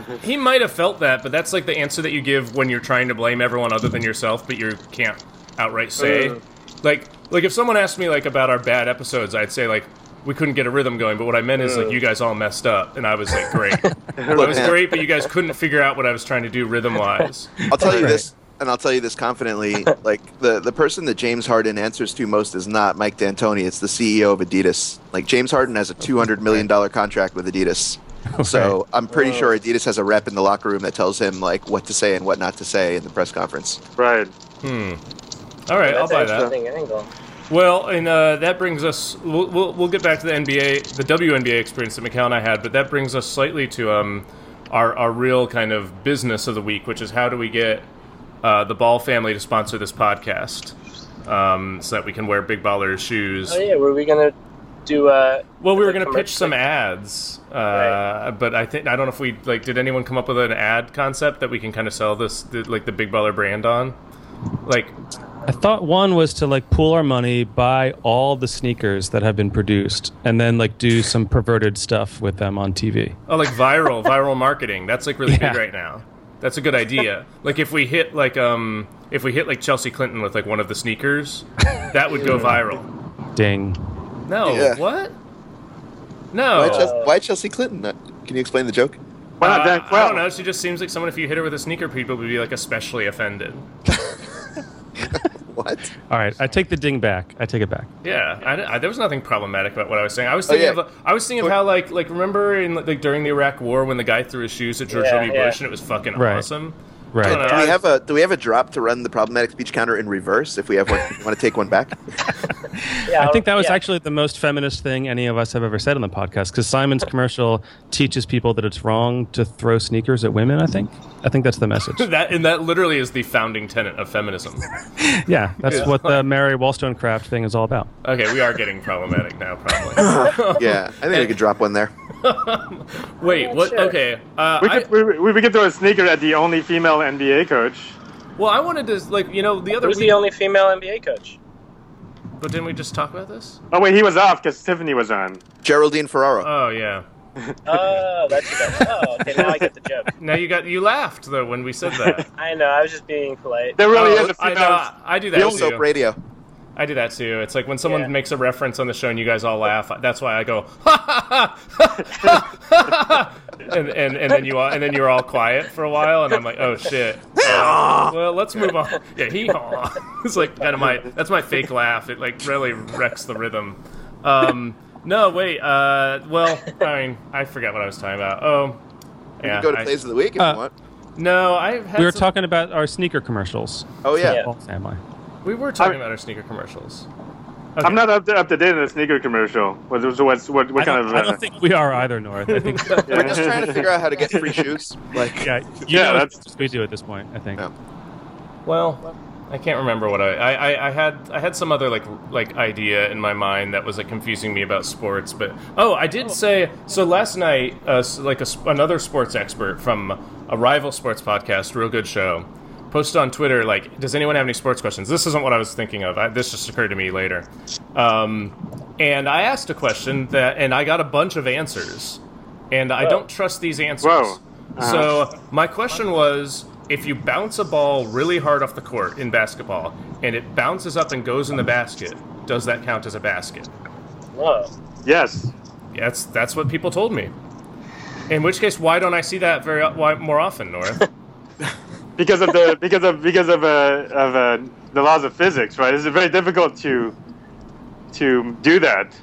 he, he, he might have felt that, but that's like the answer that you give when you're trying to blame everyone other than yourself, but you can't outright say. Uh. Like, like if someone asked me like about our bad episodes, I'd say like we couldn't get a rhythm going. But what I meant is like you guys all messed up, and I was like great. it was great, but you guys couldn't figure out what I was trying to do rhythm wise. I'll tell you Right. this, and I'll tell you this confidently. like the the person that James Harden answers to most is not Mike D'Antoni. It's the CEO of Adidas. Like James Harden has a two hundred million dollar contract with Adidas. So I'm pretty Oh. sure Adidas has a rep in the locker room that tells him like what to say and what not to say in the press conference. right. Hmm. All right, I'll That's buy an that. interesting angle. Well, and uh, that brings us. We'll, we'll, we'll get back to the NBA, the WNBA experience that Mikhail and I had, but that brings us slightly to um, our our real kind of business of the week, which is how do we get uh, the Ball family to sponsor this podcast, um, so that we can wear Big Baller shoes. Oh yeah, were we gonna do? Uh, Well, we were going to pitch some ads, uh, Right. but I think I don't know if we like. Did anyone come up with an ad concept that we can kind of sell this, the, like the Big Baller brand on? Like, I thought one was to like pool our money, buy all the sneakers that have been produced, and then like do some perverted stuff with them on TV. Oh, like viral, viral marketing. That's like really Yeah. big right now. That's a good idea. Like if we hit like um if we hit like Chelsea Clinton with like one of the sneakers, that would go viral. Ding. No, Yeah. what? Why, No. Chelsea, why Chelsea Clinton? Uh, Can you explain the joke? Why not Uh, Dan I don't know. She just seems like someone. If you hit her with a sneaker, people would be like especially offended. What? All right, I take the ding back. I take it back. Yeah, I, I- there was nothing problematic about what I was saying. I was Oh, thinking yeah. of I was thinking of how like like remember in like during the Iraq War when the guy threw his shoes at George Yeah, W. yeah. Bush and it was fucking Right. awesome. Right. don't. Do we have a Do we have a drop to run the problematic speech counter in reverse? If we have one, want to take one back? Yeah, I think that was yeah. actually the most feminist thing any of us have ever said on the podcast because Simon's commercial teaches people that it's wrong to throw sneakers at women. I think. I think that's the message. That and that literally is the founding tenet of feminism. yeah, that's what the Mary Wollstonecraft thing is all about. Okay, we are getting problematic now, probably. yeah, I think we could drop one there. Wait, what? sure. Okay, uh, We I, could, we, we, we could throw a sneaker at the only female NBA coach. well, I wanted to like you know the other Who's week, the only female NBA coach? but didn't we just talk about this? Oh wait, he was off because Tiffany was on. Geraldine Ferraro. Oh yeah. Oh, that's who that. Oh, okay. Now I get the joke. Now you got you laughed though when we said that. I know. I was just being polite. There really Oh, is a I female. know. I do that the old soap radio. I do that too. It's like when someone Yeah. makes a reference on the show and you guys all laugh. That's why I go ha ha ha ha, and and and then you all, and then you're all quiet for a while, and I'm like, oh shit. Uh, well, let's move on. Yeah, hee haw. It's like kind of my that's my fake laugh. It like really wrecks the rhythm. Um, no, wait. Uh, well, I mean, I forgot what I was talking about. Oh, We yeah. can go to I- plays of the week if Uh, you want. no, I We were some- talking about our sneaker commercials. Oh yeah. Yeah. Oh, am I? We were talking I- about our sneaker commercials. I'm not up to, up to date on the sneaker commercial. What, what, what, what, what kind don't, of? I Uh, don't think we are either, North. I think yeah. We're just trying to figure out how to get free shoes. Like, yeah, you Yeah, know that's- that's what we do at this point. I think. Yeah. Well, I can't remember what I, I, I, I had. I had some other like like idea in my mind that was like confusing me about sports. But oh, I did say so last night. Uh, like a, s- another sports expert from a rival sports podcast, real good show, posted on Twitter like, "Does anyone have any sports questions?" This isn't what I was thinking of. I, this just occurred to me later. Um, and I asked a question that, and I got a bunch of answers, and I don't trust these answers. Whoa. So my question was, if you bounce a ball really hard off the court in basketball and it bounces up and goes in the basket, does that count as a basket? Whoa. yes. Yeah, that's that's what people told me. In which case, why don't I see that very why, more often, North? Because of the because of because of uh, of uh, the laws of physics, right? It's very difficult to to do that.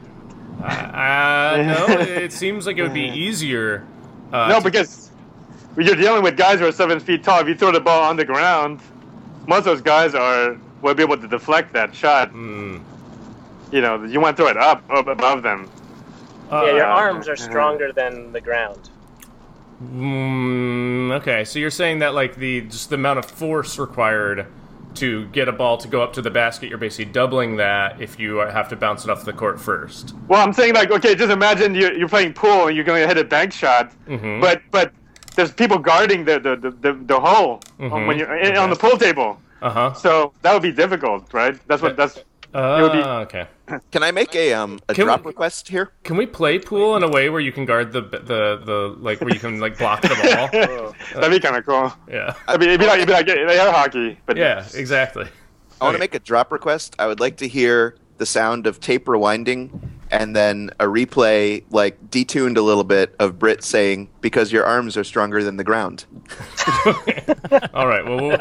uh, no, it seems like it would be easier. Uh, no, to- because you're dealing with guys who are seven feet tall. If you throw the ball on the ground, most of those guys are will be able to deflect that shot. Hmm. You know, you want to throw it up, up above them. uh, yeah, your uh, arms are stronger than the ground. Mm, okay, so you're saying that like the just the amount of force required to get a ball to go up to the basket, you're basically doubling that if you have to bounce it off the court first. Well, I'm saying like, okay, just imagine you're, you're playing pool and you're going to hit a bank shot, Mhm. but but there's people guarding the the, the, the, hole Mhm. when you're in, on the pool table. Uh huh. So that would be difficult, right? That's what that's. Uh, be- okay. can I make a um a Can we- drop request here? Can we play pool in a way where you can guard the the the like where you can like block the ball? That'd be kind of cool. yeah. I mean, it'd be like it'd be like air hockey, but Yeah. Exactly. I want to make a drop request. I would like to hear the sound of tape rewinding and then a replay, like detuned a little bit, of Brit saying, "Because your arms are stronger than the ground." All right. Well, we'll,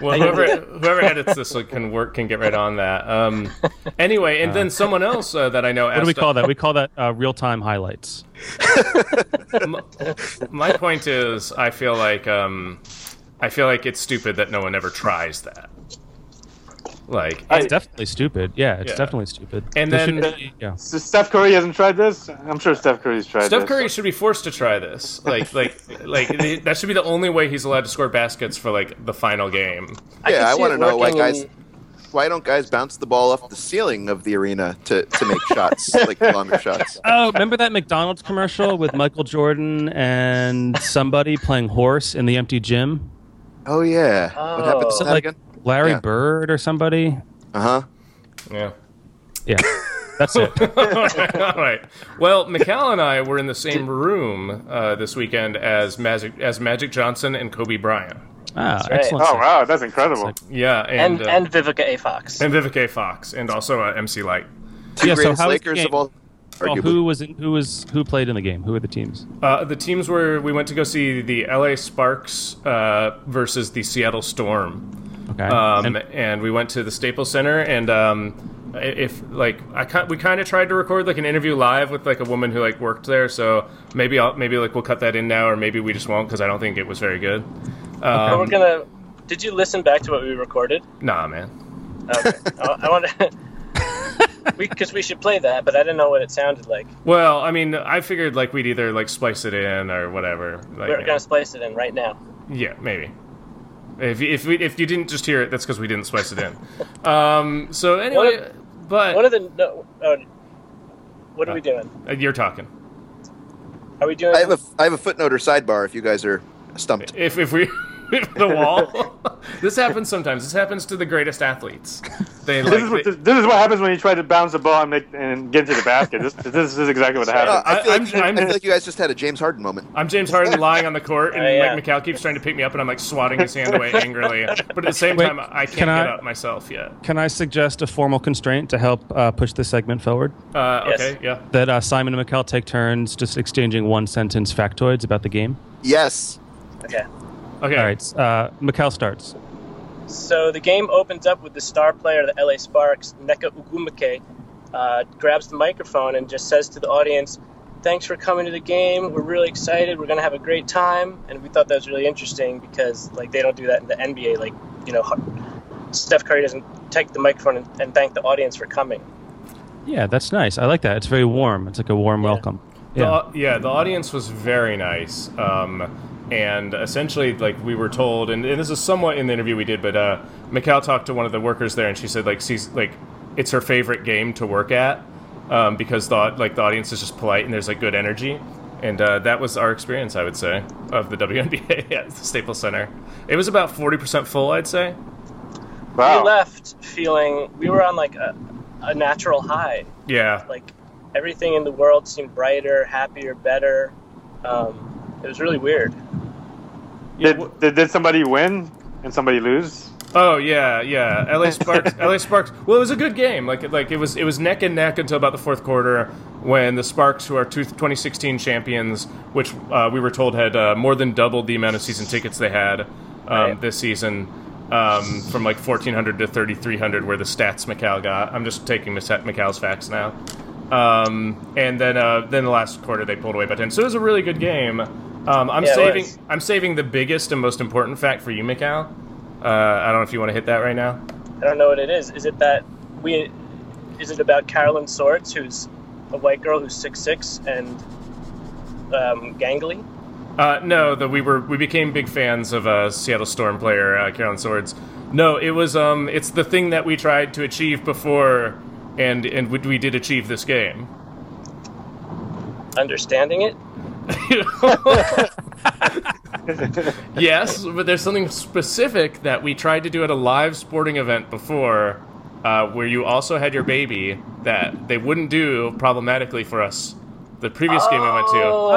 well whoever whoever edits this can work can get right on that. Um. Anyway, and then someone else uh, that I know. What do we call that? We call that uh, real time highlights. My point is, I feel like um, I feel like it's stupid that no one ever tries that. Like, It's definitely stupid. Yeah, it's Yeah. definitely stupid. And There then- be- yeah. So Steph Curry hasn't tried this. I'm sure Steph Curry's tried Steph this. Curry should be forced to try this. Like, like, like that should be the only way he's allowed to score baskets for like the final game. I yeah, can I want to know why working guys. Why don't guys bounce the ball off the ceiling of the arena to, to make shots, like longer shots? Oh, remember that McDonald's commercial with Michael Jordan and somebody playing horse in the empty gym? Oh yeah, what happened Oh. to that Like again? Larry Yeah. Bird or somebody? Uh huh. Yeah. Yeah, that's it. All right. Well, Mikal and I were in the same room uh, this weekend as Magic as Magic Johnson and Kobe Bryant. Ah, right. excellent. Oh wow, that's incredible. Yeah, and and uh, and Vivica A. Fox. and Vivica A. Fox, and also uh, MC Lyte. Two Yeah, so greatest how was the Lakers game? of all. Well, who was in, who was who played in the game? Who were the teams? Uh, the teams were we went to go see the LA Sparks uh, versus the Seattle Storm. Okay. um, And- and, we went to the Staples Center, and um, if like I ki- we kind of tried to record like an interview live with like a woman who like worked there, so maybe I'll maybe like we'll cut that in now, or maybe we just won't because I don't think it was very good. But Um, we're gonna. Did you listen back to what we recorded? Nah, man. Okay. I, I want to. Because we, should play that, but I didn't know what it sounded like. Well, I mean, I figured like we'd either like splice it in or whatever. Like, We're gonna splice it in right now. Yeah, maybe. If if we, if you didn't just hear it, that's because we didn't splice it in. Um. So anyway, One but One of the no. Oh, what are we doing? uh, you're talking. Are we doing? I have a I have a footnote or sidebar if you guys are stumped. If if we the wall, this happens sometimes. This happens to the greatest athletes. They This like. is, what, they- this is what happens when you try to bounce the ball and, make, and get into the basket. This, this is exactly what Uh, happens. I, feel like, I'm- I I'm- feel like you guys just had a James Harden moment. I'm James Harden lying on the court, and Oh, yeah. Mike McCall keeps trying to pick me up, and I'm like swatting his hand away angrily. But at the same Wait, time, I can't can I- get up myself yet. Can I suggest a formal constraint to help uh, push this segment forward? Uh, Yes. okay, yeah. That uh, Simon and Mikkel take turns just exchanging one sentence factoids about the game. Yes. okay. Okay. All right, uh, Mikkel starts. So the game opens up with the star player of the LA Sparks, Nneka Ogwumike, uh, grabs the microphone and just says to the audience, "Thanks for coming to the game. We're really excited. We're gonna have a great time." And we thought that was really interesting because like they don't do that in the NBA. Like you know, Steph Curry doesn't take the microphone and, and thank the audience for coming. Yeah, that's nice. I like that. It's very warm. It's like a warm Yeah. welcome. Yeah. au- yeah, the audience was very nice. Um, and essentially, like we were told, and, and this is somewhat in the interview we did, but uh, Mikal talked to one of the workers there, and she said like she's like it's her favorite game to work at um, because the like the audience is just polite and there's like good energy. And uh, that was our experience, I would say, of the WNBA at the Staples Center. It was about forty percent full, I'd say. wow. We left feeling we were on like a, a natural high. Yeah, Like everything in the world seemed brighter, happier, better. Um, it was really weird. Yeah, Did, wh- did, did somebody win and somebody lose? Oh yeah, yeah. LA Sparks. LA Sparks. Well, it was a good game. Like like it was it was neck and neck until about the fourth quarter when the Sparks, who are two- 2016 champions, which uh, we were told had uh, more than doubled the amount of season tickets they had um, Right. this season. Um, from like 1400 to 3300 where the stats Macau got. I'm just taking Miss- Macau's facts now. Um, and then uh, then the last quarter they pulled away by 10. So it was a really good game. Um, I'm Yeah, saving. I'm saving the biggest and most important fact for you, Macau. Uh, I don't know if you want to hit that right now. I don't know what it is. Is it that we? Is it about Carolyn Swords, who's a white girl who's six six and um, gangly? Uh, no, that we were we became big fans of uh, Seattle Storm player uh, Carolyn Swords. No, it was um, it's the thing that we tried to achieve before, and and we, we did achieve this game. Understanding it? yes, but there's something specific that we tried to do at a live sporting event before, uh, where you also had your baby that they wouldn't do problematically for us. The previous game we went to. Oh, we,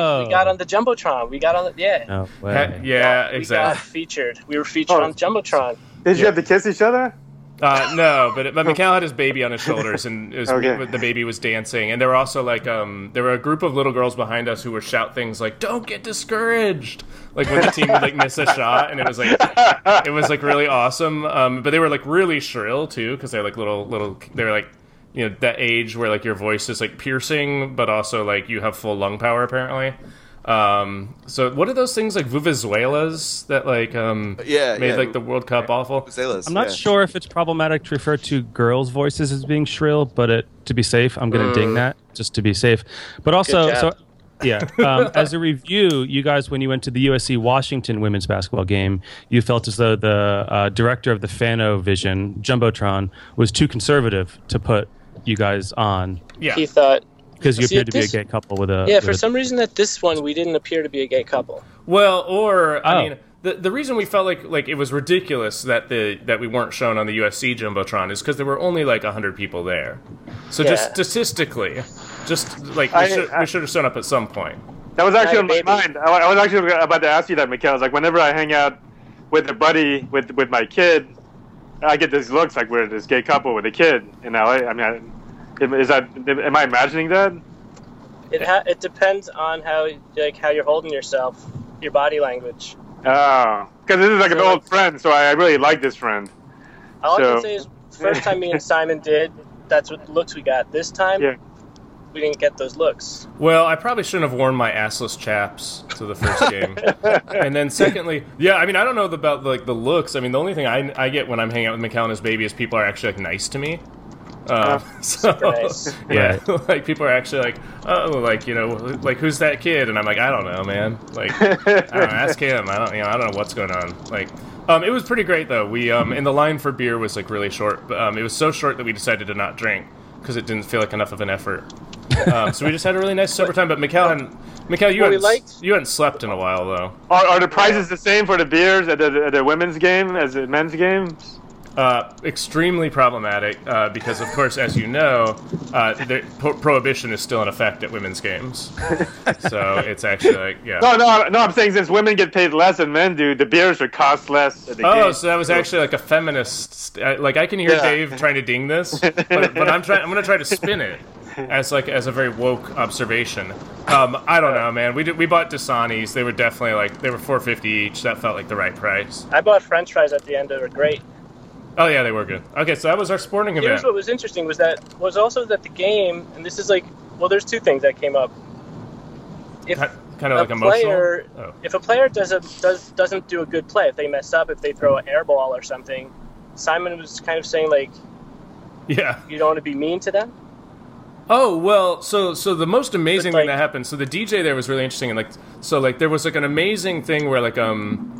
Oh. we got on the jumbotron. We got on the yeah. No Ha- way. yeah, we got exactly. featured. We were featured Oh. on jumbotron. Did you have to kiss each other? Uh, no, but but Mikhail had his baby on his shoulders, and it was, Okay. the baby was dancing. And there were also like um, there were a group of little girls behind us who were shout things like "Don't get discouraged," like when the team would like miss a shot, and it was like it was like really awesome. Um, but they were like really shrill too, because they're like little little they're like you know that age where like your voice is like piercing, but also like you have full lung power apparently. Um, so what are those things like vuvuzelas that like um Yeah, made yeah. like the World Cup awful? Zealous, I'm not yeah. sure if it's problematic to refer to girls' voices as being shrill, but it, to be safe, I'm going to ding that just to be safe. But also, so yeah, um, as a review, you guys, when you went to the USC Washington women's basketball game, you felt as though the uh, director of the Fano Vision, Jumbotron, was too conservative to put you guys on Yeah. He thought because you See, appeared to be a gay couple with a yeah. with For a- some reason, at this one, we didn't appear to be a gay couple. Well, or I Oh. mean, the the reason we felt like like it was ridiculous that the that we weren't shown on the USC jumbotron is because there were only like hundred people there. So just statistically, just like we I- should I- we should have shown up at some point. That was actually Hi, on my mind. I, I was actually about to ask you that, Mikhail. Like whenever I hang out with a buddy with with my kid, I get these looks like we're this gay couple with a kid in LA. I mean, I, is that am I imagining that? It ha- it depends on how like how you're holding yourself, your body language. Ah, oh, because this is like an old friend, so I, I really like this friend. All I So- can say is, first time me and Simon did, that's what looks we got. This time, Yeah. we didn't get those looks. Well, I probably shouldn't have worn my assless chaps to the first game. and then secondly, yeah, I mean, I don't know about like the looks. I mean, the only thing I, I get when I'm hanging out with Mikal and his baby is people are actually like nice to me. Uh, so nice. yeah, like people are actually like, oh, like you know, like who's that kid? And I'm like, I don't know, man. Like, I don't know, ask him. I don't, you know, I don't know what's going on. Like, um, it was pretty great though. We um, and the line for beer was like really short. But, um, it was so short that we decided to not drink because it didn't feel like enough of an effort. um, so we just had a really nice sober time. But Mikal and Mikal, you What we hadn't, liked- you hadn't slept in a while though. Are, are the prices the same for the beers at the, at the women's game as the men's games? Uh, extremely problematic uh, because, of course, as you know, uh, the pro- prohibition is still in effect at women's games. so it's actually like, yeah. No, no, no. I'm saying since women get paid less than men do, the beers should cost less. At the Oh, game. so that was actually like a feminist. Like I can hear Yeah. Dave trying to ding this, but, but I'm trying. I'm gonna try to spin it as like as a very woke observation. Um, I don't know, man. We did, we bought Dasani's. They were definitely like they were 450 each. That felt like the right price. I bought French fries at the end. They were great. Oh yeah, they were good. Okay, so that was our sporting event. Here's what was interesting was that was also that the game, and this is like, well, there's two things that came up. If Kind of a like emotional. player, Oh. if a player does a does doesn't do a good play, if they mess up, if they throw an air ball or something, Simon was kind of saying like, Yeah. you don't want to be mean to them. Oh well, so so the most amazing But, thing that happened. So the DJ there was really interesting, and like so like there was like an amazing thing where like um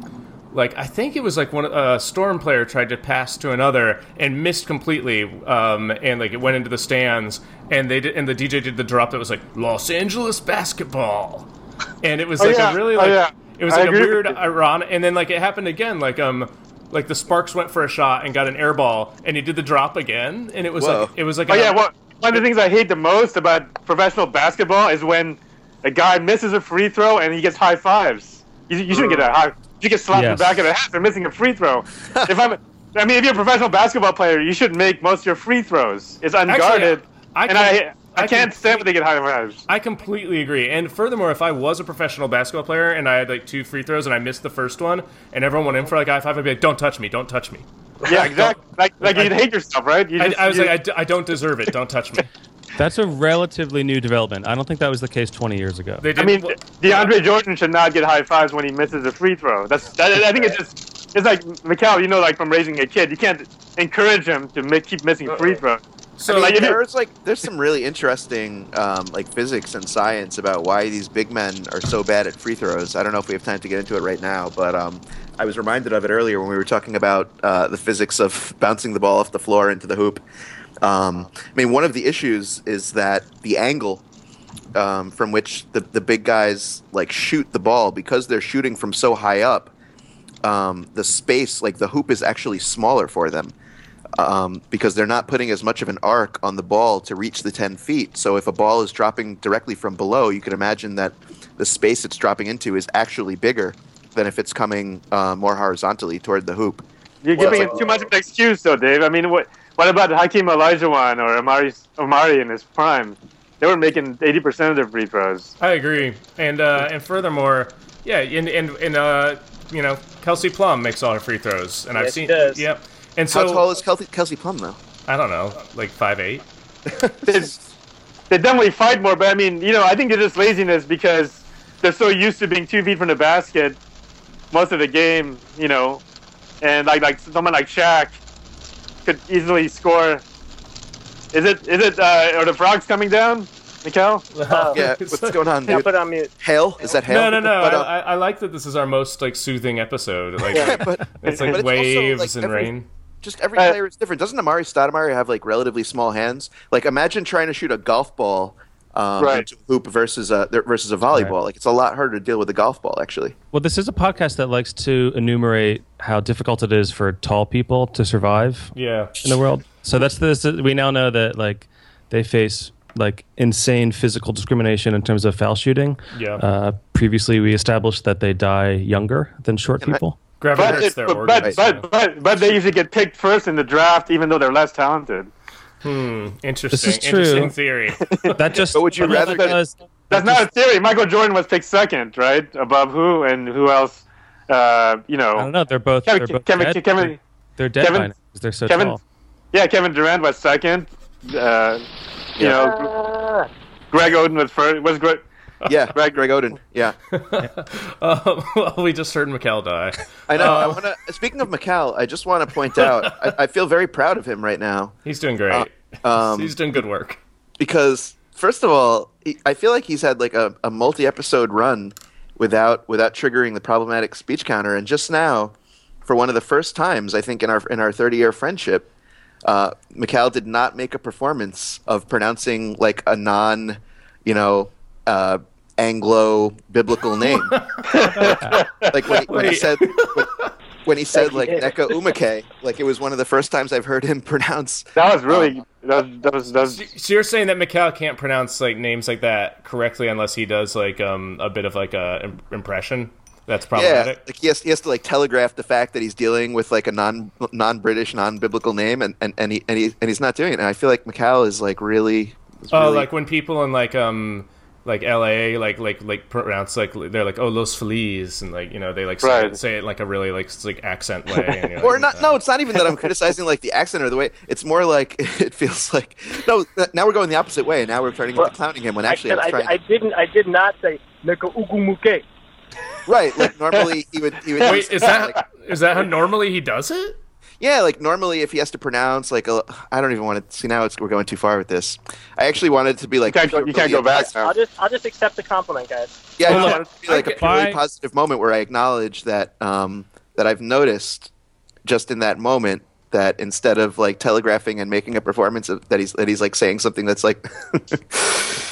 like I think it was like one a storm player tried to pass to another and missed completely, um and like it went into the stands, and they did and the DJ did the drop that was like Los Angeles basketball, and it was Oh, like yeah. a really Oh, like yeah. it was like a weird ironic, and then like it happened again, like um. Like the Sparks went for a shot and got an air ball, and he did the drop again, and it was Whoa. like it was like Oh an- yeah, well, one of the things I hate the most about professional basketball is when a guy misses a free throw and he gets high fives. You, you shouldn't get a high. You get slapped in the back of the head for missing a free throw. if I'm, I mean, if you're a professional basketball player, you should make most of your free throws. It's unguarded, I and can- I, I, I can't can- stand when they get high fives. I completely agree. And furthermore, if I was a professional basketball player and I had like two free throws and I missed the first one and everyone went in for like high five, I'd be like, "Don't touch me! Don't touch me!" Yeah, exactly. Like, like I- you'd hate yourself, right? You I, just- I was you- like, I, d- I don't deserve it. Don't touch me." That's a relatively new development. I don't think that was the case 20 years ago. They I mean, DeAndre Jordan should not get high fives when he misses a free throw. That's that, I think it's just it's like Mikal, you know, like from raising a kid, you can't encourage him to make, keep missing free throws. so I mean, like, there's like there's some really interesting um, like physics and science about why these big men are so bad at free throws. I don't know if we have time to get into it right now, but um, I was reminded of it earlier when we were talking about uh, the physics of bouncing the ball off the floor into the hoop. Um, I mean, one of the issues is that the angle um, from which the the big guys like shoot the ball because they're shooting from so high up. Um, the space, like the hoop, is actually smaller for them um, because they're not putting as much of an arc on the ball to reach the 10 feet. So if a ball is dropping directly from below, you can imagine that the space it's dropping into is actually bigger than if it's coming uh, more horizontally toward the hoop. You're giving him like- too much of an excuse, though, Dave. I mean, what what about Hakeem Olajuwon or Amar'e Amar'e in his prime? They were making 80% of their free throws. I agree. And uh, and furthermore, yeah, and and, and uh, you know, Kelsey Plum makes all her free throws, and I've seen. he does. Yep. And How so tall is Kelsey, Kelsey Plum, though? I don't know, like five eight. They, they definitely fight more, but I mean, you know, I think it's just laziness because they're so used to being two feet from the basket most of the game, you know, and like like someone like Shaq could easily score. Is it is it uh, are the frogs coming down, Mikhail? Yeah, what's going on, I'll dude? put it on mute. Hail? Is that hail? No, no, no. But, I, uh, I, I like that this is our most like soothing episode. Like but, it's but like also, waves like, and every- rain. Just every Uh, player is different. Doesn't Amar'e Stoudemire have like relatively small hands? Like imagine trying to shoot a golf ball um, Right. into a hoop versus a versus a volleyball. Like it's a lot harder to deal with a golf ball actually. Well, this is a podcast that likes to enumerate how difficult it is for tall people to survive Yeah. in the world. So that's this. We now know that like they face like insane physical discrimination in terms of foul shooting. Yeah. Uh, previously, we established that they die younger than short I- people. Gravity But, it, their but, organs. but, but, but, but they usually get picked first in the draft, even though they're less talented. Hmm, interesting. This is true. Interesting theory. That just. But would you but rather that get- does- That's not a theory. Michael Jordan was picked second, right? Above who and who else? Uh, you know, I don't know. They're both. Kevin- they're both Kevin- dead. Kevin- they're dead Kevin- by they're so Kevin- tall. Yeah, Kevin Durant was second. Uh, you know, Greg Oden was first. Was Greg? Yeah, Greg, Greg Oden. Yeah, Uh, well, we just heard Mikal die. I know. I Uh, want to. Speaking of Macau, I just want to point out. I, I feel very proud of him right now He's doing great. um, He's doing good work. because, first of all, he, I feel like he's had like a, a multi-episode run without without triggering the problematic speech counter, and just now, for one of the first times, I think in our in our 30-year friendship, uh, did not make a performance of pronouncing like a non, you know, uh, Anglo biblical name. like when he, when he said when, when he said like Yeah. Neka Umake, like it was one of the first times I've heard him pronounce. That was really. That was. That was. That was So you're saying that Mikal can't pronounce like names like that correctly unless he does like um a bit of like a impression. That's Yeah, problematic. like he has, he has to like telegraph the fact that he's dealing with like a non non British non biblical name, and, and, and he and he and he's not doing it. And I feel like Macau is like really. is Oh, really- like when people in like um like L.A. like like like pronounce like they're like oh Los Feliz and like you know they like say, Right. it, say it in, like a really like like accent way. And you're or like, not. No, it's not even that I'm criticizing like the accent or the way. It's more like it feels like no. Uh, now we're going the opposite way. Now we're turning into Well, clowning him when actually said I was I, trying. I didn't. I did not say Neka Ugumuke. right, like normally he would. He would Wait, is that like, is that how normally he does it? Yeah, like normally if he has to pronounce like a, I don't even want to see now. It's we're going too far with this. I actually wanted it to be like you can't go. You can't go back now. I'll just. I'll just accept the compliment, guys. Yeah, I Well, just wanted it to be like I a get- purely Bye. positive moment where I acknowledge that um, that I've noticed just in that moment that instead of like telegraphing and making a performance of, that he's that he's like saying something that's like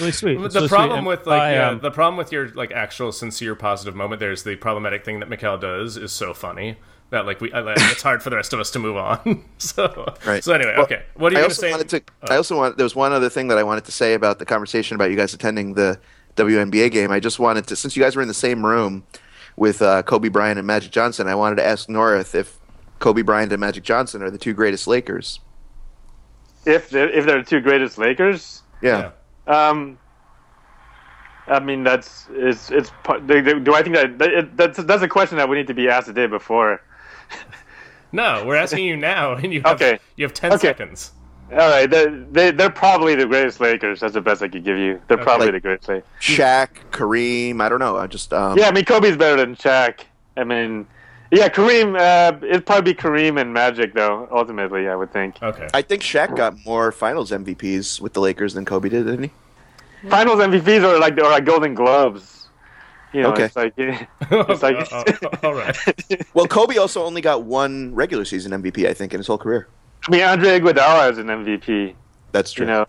really sweet. It's the really problem sweet. With like I, yeah, um, the problem with your like actual sincere positive moment there's the problematic thing that Mikhail does is so funny that like we like, it's hard for the rest of us to move on. so Right. so anyway, Well, okay. What are you I going also say? wanted to. I also want. There was one other thing that I wanted to say about the conversation about you guys attending the WNBA game. I just wanted to, since you guys were in the same room with uh, Kobe Bryant and Magic Johnson, I wanted to ask North if Kobe Bryant and Magic Johnson are the two greatest Lakers. If they're, if they're the two greatest Lakers, Yeah. Yeah. um, I mean that's it's it's. part- they- they- Do I think that, that that's that's a question that we need to be asked the day before? No, we're asking you now, and you have Okay. you have ten Okay. seconds. All right, they, they they're probably the greatest Lakers. That's the best I could give you. They're probably Like- the greatest. Lakers. Shaq, Kareem. I don't know. I just. Um, Yeah, I mean Kobe's better than Shaq. I mean, yeah, Kareem. Uh, it'd probably be Kareem and Magic though. Ultimately, I would think. Okay. I think Shaq got more Finals MVPs with the Lakers than Kobe did, didn't he? Finals MVPs are like or like Golden Globes. You know, Okay. it's like it's like Oh, oh, all right. Well, Kobe also only got one regular season MVP, I think, in his whole career. I mean Andre Iguodala is an MVP. That's true. You know,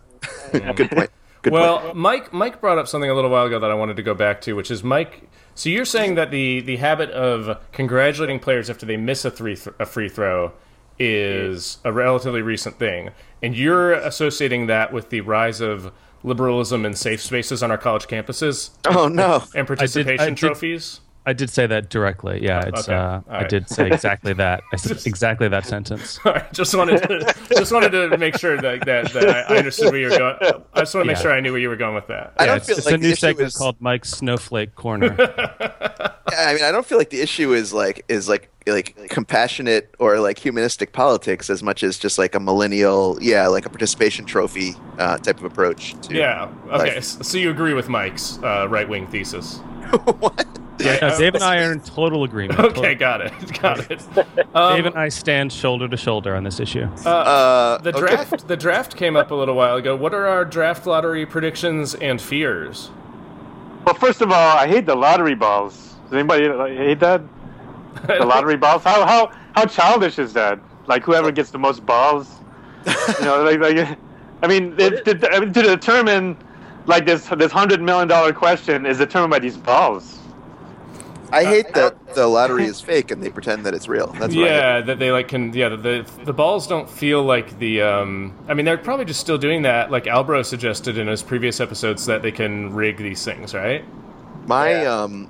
Good point. Good well, point. Mike Mike brought up something a little while ago that I wanted to go back to, which is Mike. So you're saying that the the habit of congratulating players after they miss a three th- a free throw is a relatively recent thing, and you're associating that with the rise of liberalism and safe spaces on our college campuses Oh no. and participation I did- trophies. I did say that directly. Yeah, it's. Okay. Uh, All I did say exactly that. I said exactly that sentence. All right, just wanted to just wanted to make sure that that, that I I understood where you were going. I just want to make Yeah. sure I knew where you were going with that. I Yeah, don't it's, feel it's like a new segment is- called Mike's Snowflake Corner. Yeah, I mean, I don't feel like the issue is like is like like compassionate or like humanistic politics as much as just like a millennial, yeah, like a participation trophy uh, type of approach. To, Yeah. Okay. Like- s So you agree with Mike's uh, right wing thesis? what? Yeah. No, Dave and I are in total agreement. Okay, got it. Got it. Um, Dave and I stand shoulder to shoulder on this issue. Uh, the okay. draft. The draft came up a little while ago. What are our draft lottery predictions and fears? well, first of all, I hate the lottery balls. Does anybody hate that? The lottery balls? How how how childish is that? Like whoever gets the most balls, you know, like like. I mean, it, to, I mean, to determine like this this hundred million dollar question is determined by these balls. I hate that the lottery is fake and they pretend that it's real. That's what I yeah, that they like can. Yeah, the, the the balls don't feel like the. Um, I mean, they're probably just still doing that. Like Albro suggested in his previous episodes that they can rig these things, right? My Yeah. um,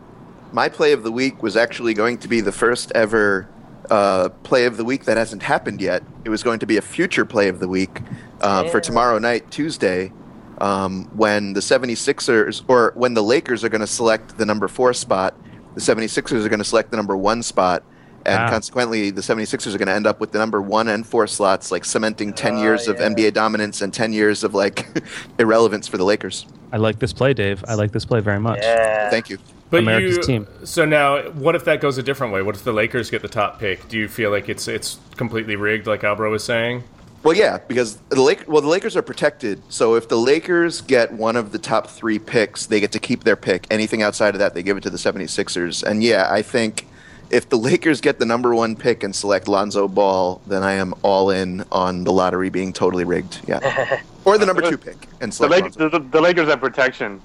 my play of the week was actually going to be the first ever uh, play of the week that hasn't happened yet. It was going to be a future play of the week uh, for tomorrow night, Tuesday, um, when the 76ers or when the Lakers are going to select the number four spot. The 76ers are going to select the number one spot. And Ah. consequently, the 76ers are going to end up with the number one and four slots, like cementing 10 Ah, years of. NBA dominance and 10 years of like irrelevance for the Lakers. I like this play, Dave. I like this play very much. Yeah. Thank you. But America's you, team. So now, what if that goes a different way? What if the Lakers get the top pick? Do you feel like it's it's completely rigged, like Albro was saying? Well, yeah, because the Lake, well, the Lakers are protected. So if the Lakers get one of the top three picks, they get to keep their pick. Anything outside of that, they give it to the 76ers. And yeah, I think if the Lakers get the number one pick and select Lonzo Ball, then I am all in on the lottery being totally rigged. Yeah, or the number two pick and The, select Lake, Lonzo. the, the, the Lakers have protection.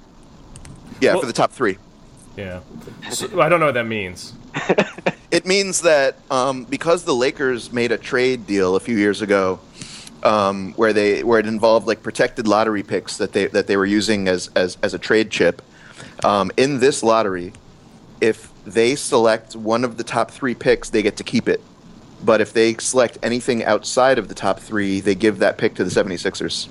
Yeah, Well- for the top three. Yeah. So, I don't know what that means. It means that um, because the Lakers made a trade deal a few years ago, um, where they where it involved like protected lottery picks that they that they were using as as, as a trade chip. Um, in this lottery, if they select one of the top three picks, they get to keep it. But if they select anything outside of the top three, they give that pick to the 76ers.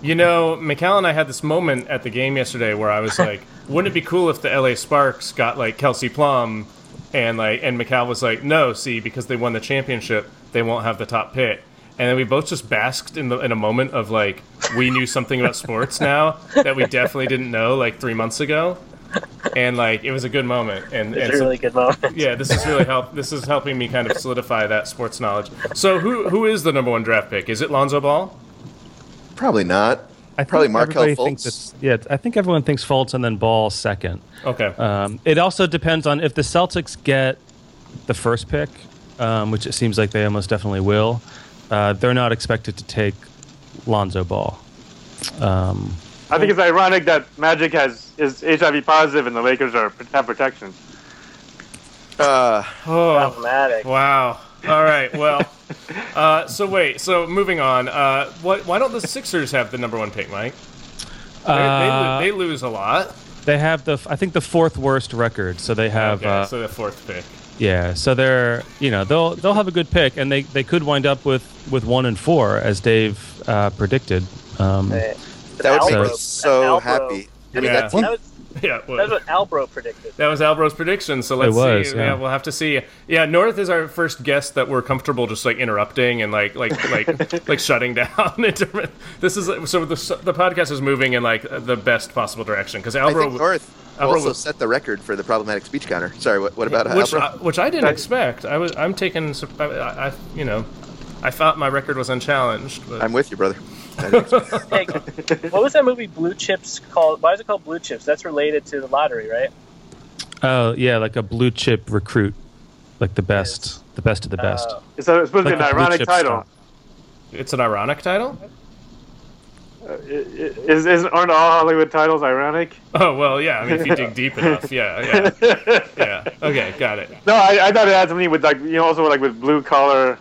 You know, Mikal and I had this moment at the game yesterday where I was like, "Wouldn't it be cool if the LA Sparks got like Kelsey Plum?" And like, and Mikal was like, "No, see, because they won the championship, they won't have the top pick." And then we both just basked in the in a moment of like, we knew something about sports now that we definitely didn't know like three months ago, and like it was a good moment. And, It's and a so- really good moment. yeah, this is really help. This is helping me kind of solidify that sports knowledge. So, who who is the number one draft pick? Is it Lonzo Ball? Probably not. I Probably Markelle everybody Fultz. thinks it's- yeah, I think everyone thinks Fultz and then Ball second. Okay. Um, it also depends on if the Celtics get the first pick, um, which it seems like they almost definitely will. Uh, they're not expected to take Lonzo Ball. Um, I think it's ironic that Magic has is HIV positive and the Lakers are have protection. Uh, oh, Problematic. wow. All right. Well, uh, so wait. So moving on. Uh, what, why don't the Sixers have the number one pick, Mike? They, they, uh, lo- they lose a lot. they have the, I think, the fourth worst record. So they have, okay, uh, so the fourth pick. Yeah. So they're, you know, they'll they'll have a good pick, and they, they could wind up with, with one and four, as Dave uh, predicted. Um, Hey, that would make Albro- me so Albro- happy. I mean, Yeah. that team, That was, Yeah. that Well, was what Albro predicted. That was Albro's prediction, so let's was, see. yeah. we'll have to see. Yeah, North is our first guest that we're comfortable just like interrupting and like like like like shutting down. This is so the the podcast is moving in like the best possible direction because I Albro, think North Albro also was- set the record for the problematic speech counter. Sorry, what, what about which I, which I didn't expect. I was I'm taking I, I I- you know I thought my record was unchallenged. But I'm with you, brother. I Hey, what was that movie Blue Chips called? Why is it called Blue Chips? That's related to the lottery, right? oh yeah, like a blue chip recruit, like the best, the best of the best. Oh. It's, a, it's supposed to Like be an ironic title. stock. it's an ironic title. I- I- Is, is aren't all Hollywood titles ironic? Oh well, yeah. I mean, if you dig deep enough, yeah, yeah, yeah. Okay, got it. No, I, I thought it had something with like you know also like with blue collar.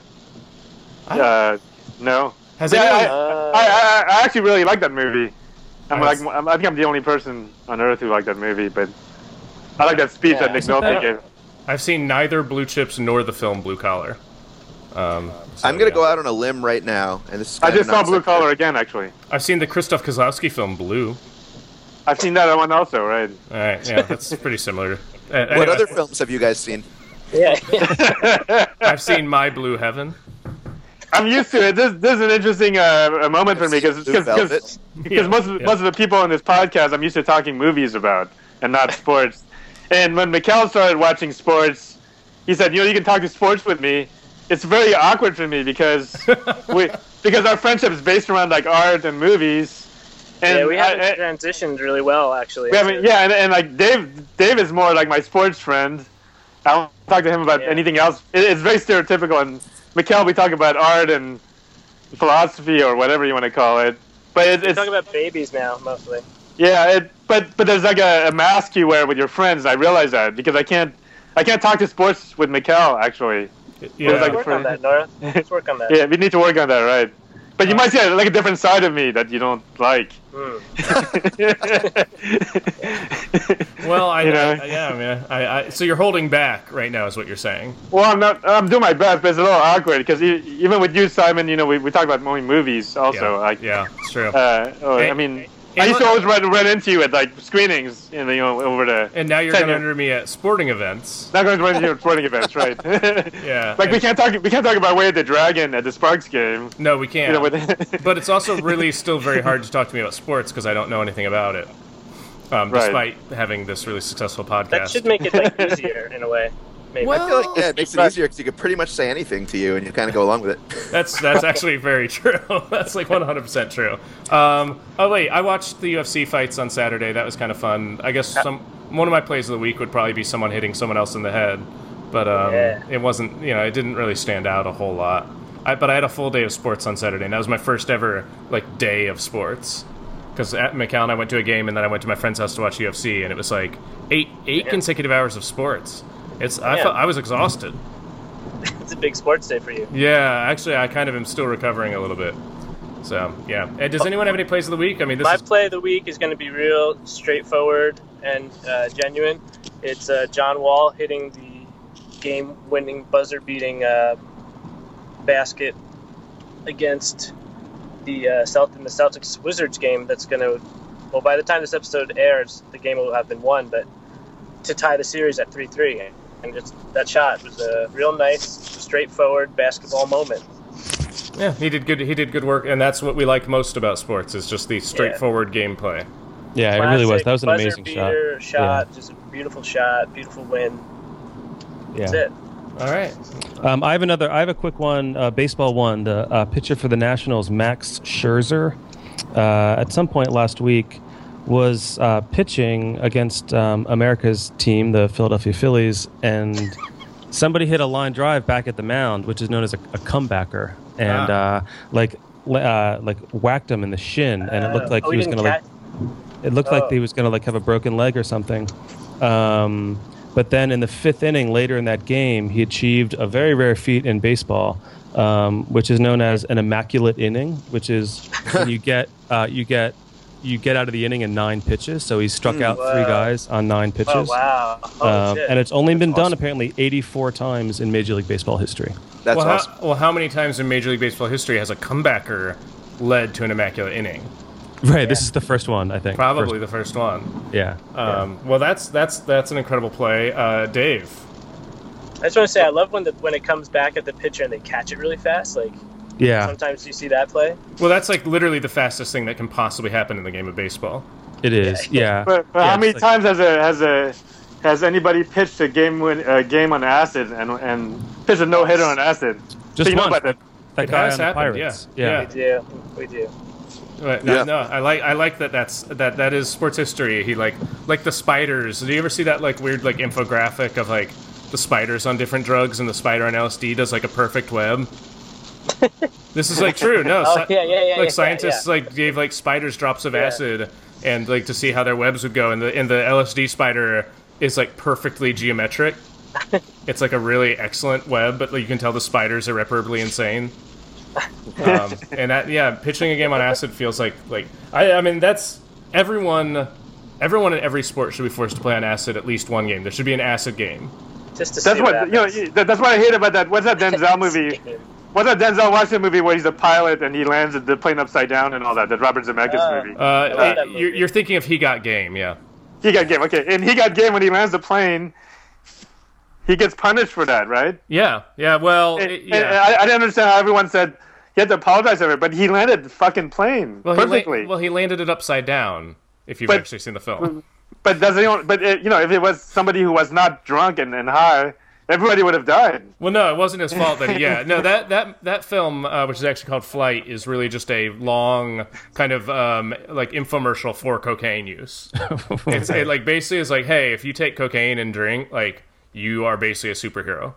Uh, no. Has Yeah, I, anyone- Uh, I, I, I actually really like that movie. I'm Nice. like I'm, I think I'm the only person on earth who liked that movie, but I like that speech Yeah. that Nick Isn't Nolte gave. I've seen neither Blue Chips nor the film Blue Collar. Um, so, I'm going yeah. to go out on a limb right now, and this is I just saw Blue. Collar again, actually. I've seen the Krzysztof Kieślowski film Blue. I've seen that one also, right? All right, yeah, that's pretty similar. Uh, What anyway, other films have you guys seen? Yeah. I've seen My Blue Heaven. I'm used to it. This, this is an interesting uh, a moment for me because Blue Velvet. Yeah, most of, yeah. most of the people on this podcast I'm used to talking movies about and not sports. and when Mikkel started watching sports, he said, "You know, you can talk to sports with me." It's very awkward for me because we because our friendship is based around like art and movies. And yeah, we haven't I- I- transitioned really well, actually. we haven't, yeah, and, and like Dave, Dave is more like my sports friend. I don't talk to him about Yeah. anything else. It, it's very stereotypical. And Mikkel, we talk about art and philosophy or whatever you want to call it. But it, We it's talk about babies now, mostly. yeah, it, but but there's like a, a mask you wear with your friends. I realize that because I can't I can't talk to sports with Mikkel actually. Yeah, like- Let's work on that, Nora. Let's work on that. Yeah, we need to work on that, right? But you might see like a different side of me that you don't like. Hmm. well, I, You know? I- yeah, I mean, I, I, so you're holding back right now, is what you're saying. Well, I'm not. I'm doing my best, but it's a little awkward because even with you, Simon, you know, we, we talk about only movies also. yeah, Like, yeah, it's true. uh, oh, Hey, I mean, I used to always run, run into you at like screenings, you know, you know over the. And now you're Ten going years. under me at sporting events. Not going to run into you at sporting events, right? Yeah. Like we can't talk. We can't talk about Way of the Dragon at the Sparks game. No, we can't. You know, with but it's also really still very hard to talk to me about sports because I don't know anything about it. Um, Right. Despite having this really successful podcast. That should make it like easier in a way. Maybe. I feel like yeah, it makes it easier because you can pretty much say anything to you and you kind of go along with it. That's that's actually very true. that's like 100% true. Um, oh wait, I watched the UFC fights on Saturday. That was kind of fun. I guess some one of my plays of the week would probably be someone hitting someone else in the head, but um, Yeah. it wasn't. You know, it didn't really stand out a whole lot. I, but I had a full day of sports on Saturday, and that was my first ever like day of sports. Because at McAllen, I went to a game, and then I went to my friend's house to watch UFC, and it was like eight eight Yeah. consecutive hours of sports. It's I felt I was exhausted. It's a big sports day for you. Yeah, actually, I kind of am still recovering a little bit. So yeah. And does anyone have any plays of the week? I mean, this My is play of the week is going to be real straightforward and uh, genuine. It's uh, John Wall hitting the game-winning, buzzer-beating uh, basket against the uh, Celt- in the Celtics Wizards game. That's going to, well, by the time this episode airs, the game will have been won, but to tie the series at three-three. And just that shot was a real nice, straightforward basketball moment. yeah. He did good. He did good work, and that's what we like most about sports is just the straightforward gameplay. Yeah, it really was. That was an buzzer amazing shot. beater, shot. Just a beautiful shot, beautiful win. That's Yeah. it. All right. Um, I have another. I have a quick one. Uh, baseball one. The uh, pitcher for the Nationals, Max Scherzer, uh, at some point last week, was uh, pitching against um, America's team, the Philadelphia Phillies, and somebody hit a line drive back at the mound, which is known as a, a comebacker, and Ah. uh, like uh, like whacked him in the shin, and it looked like oh, he was gonna like it looked Oh. like he was going to like have a broken leg or something. Um, but then in the fifth inning, later in that game, he achieved a very rare feat in baseball, um, which is known as an immaculate inning, which is when you get uh, you get you get out of the inning in nine pitches. So he struck out three guys on nine pitches. Oh wow! Oh Um, and it's only been done apparently 84 times in Major League Baseball history. That's well, awesome. how, well, how many times in Major League Baseball history has a comebacker led to an immaculate inning? Right. This is the first one, I think. Probably the first one. Yeah. Um, Well, that's that's that's an incredible play, uh, Dave. I just want to say I love when the when it comes back at the pitcher and they catch it really fast. Like Yeah. sometimes you see that play. Well, that's like literally the fastest thing that can possibly happen in the game of baseball. It is. Yeah. But, but Yeah, how many like- times has a has a has anybody pitched a game win a game on acid and and pitched a no hitter on acid? Just so you know about that. That It guy has on the Pirates. yeah. We do. We do. But no, Yeah. no, I like I like that. That's that that is sports history. He like like the spiders. Do you ever see that like weird like infographic of like the spiders on different drugs and the spider on LSD does like a perfect web? This is like true. No, Oh, sci- yeah, yeah, yeah, like yeah, scientists yeah. like gave like spiders drops of Yeah. acid and like to see how their webs would go. And the and the LSD spider is like perfectly geometric. it's like a really excellent web, but like, you can tell the spiders are irreparably insane. um, and that yeah, pitching a game on acid feels like like I I mean that's everyone everyone in every sport should be forced to play on acid at least one game. There should be an acid game. Just to see That's what you know. That's what I hate about that. What's that Denzel movie? What's that Denzel Washington movie where he's a pilot and he lands the plane upside down and all that? That Robert Zemeckis Uh, movie. Uh, love that you're, movie. you're thinking of He Got Game, yeah. He got game. Okay, and he got game when he lands the plane. He gets punished for that, right? Yeah, yeah. Well, And, it- and yeah. I, I didn't understand how everyone said he had to apologize for it, but he landed the fucking plane well, he la- perfectly. well, he landed it upside down. If you've But- actually seen the film, but does anyone? But uh, you know, if it was somebody who was not drunk and, and high, everybody would have died. well, no, it wasn't his fault. That he, yeah, no, that that that film, uh, which is actually called Flight, is really just a long kind of um, like infomercial for cocaine use. it's it, like basically it's like, hey, if you take cocaine and drink, like you are basically a superhero.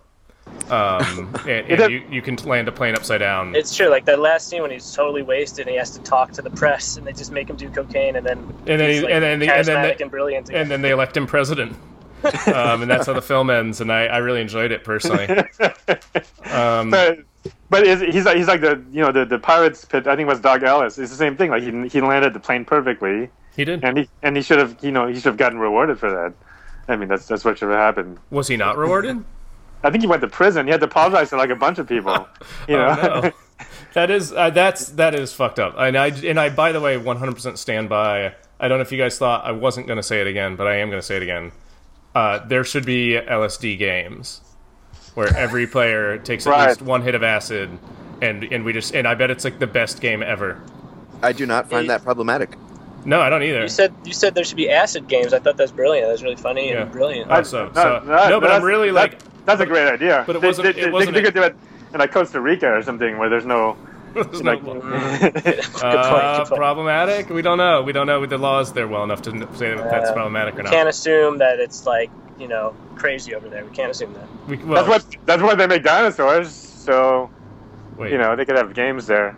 Um, and, and you, you can land a plane upside down. It's true. Like that last scene when he's totally wasted and he has to talk to the press, and they just make him do cocaine, and then And then he's, he- like, and then the- and then charismatic the- and brilliant. again. and then they elect him president. Um, and that's how the film ends, and I, I really enjoyed it personally. Um, But but is, he's like he's like the you know the the pirates pit. I think it was Dock Ellis. It's the same thing. Like he he landed the plane perfectly, he did. and he and he should have you know he should have gotten rewarded for that. I mean that's that's what should have happened. Was he not rewarded? I think he went to prison. He had to apologize to like a bunch of people. You know. Oh, no. That is uh, that's that is fucked up. And I and I by the way 100% stand by. I don't know if you guys thought I wasn't going to say it again, but I am going to say it again. Uh, there should be LSD games where every player takes at Right. least one hit of acid, and and we just and I bet it's like the best game ever. I do not find Hey. that problematic. No, I don't either. You said you said there should be acid games. I thought that's brilliant. That was really funny Yeah. and brilliant. Oh, so, No, so no, no, but that's- I'm really that- like That's a great idea. But it They- wasn't- They, it wasn't they a- could do it in like Costa Rica or something where there's no. There's like, no- good. Uh, problematic? We don't know. We don't know the laws there well enough to say that that's Uh, problematic or not. Can't assume that it's like you know crazy over there. We can't assume that. We, well, that's what. That's why they make dinosaurs. So wait. you know they could have games there.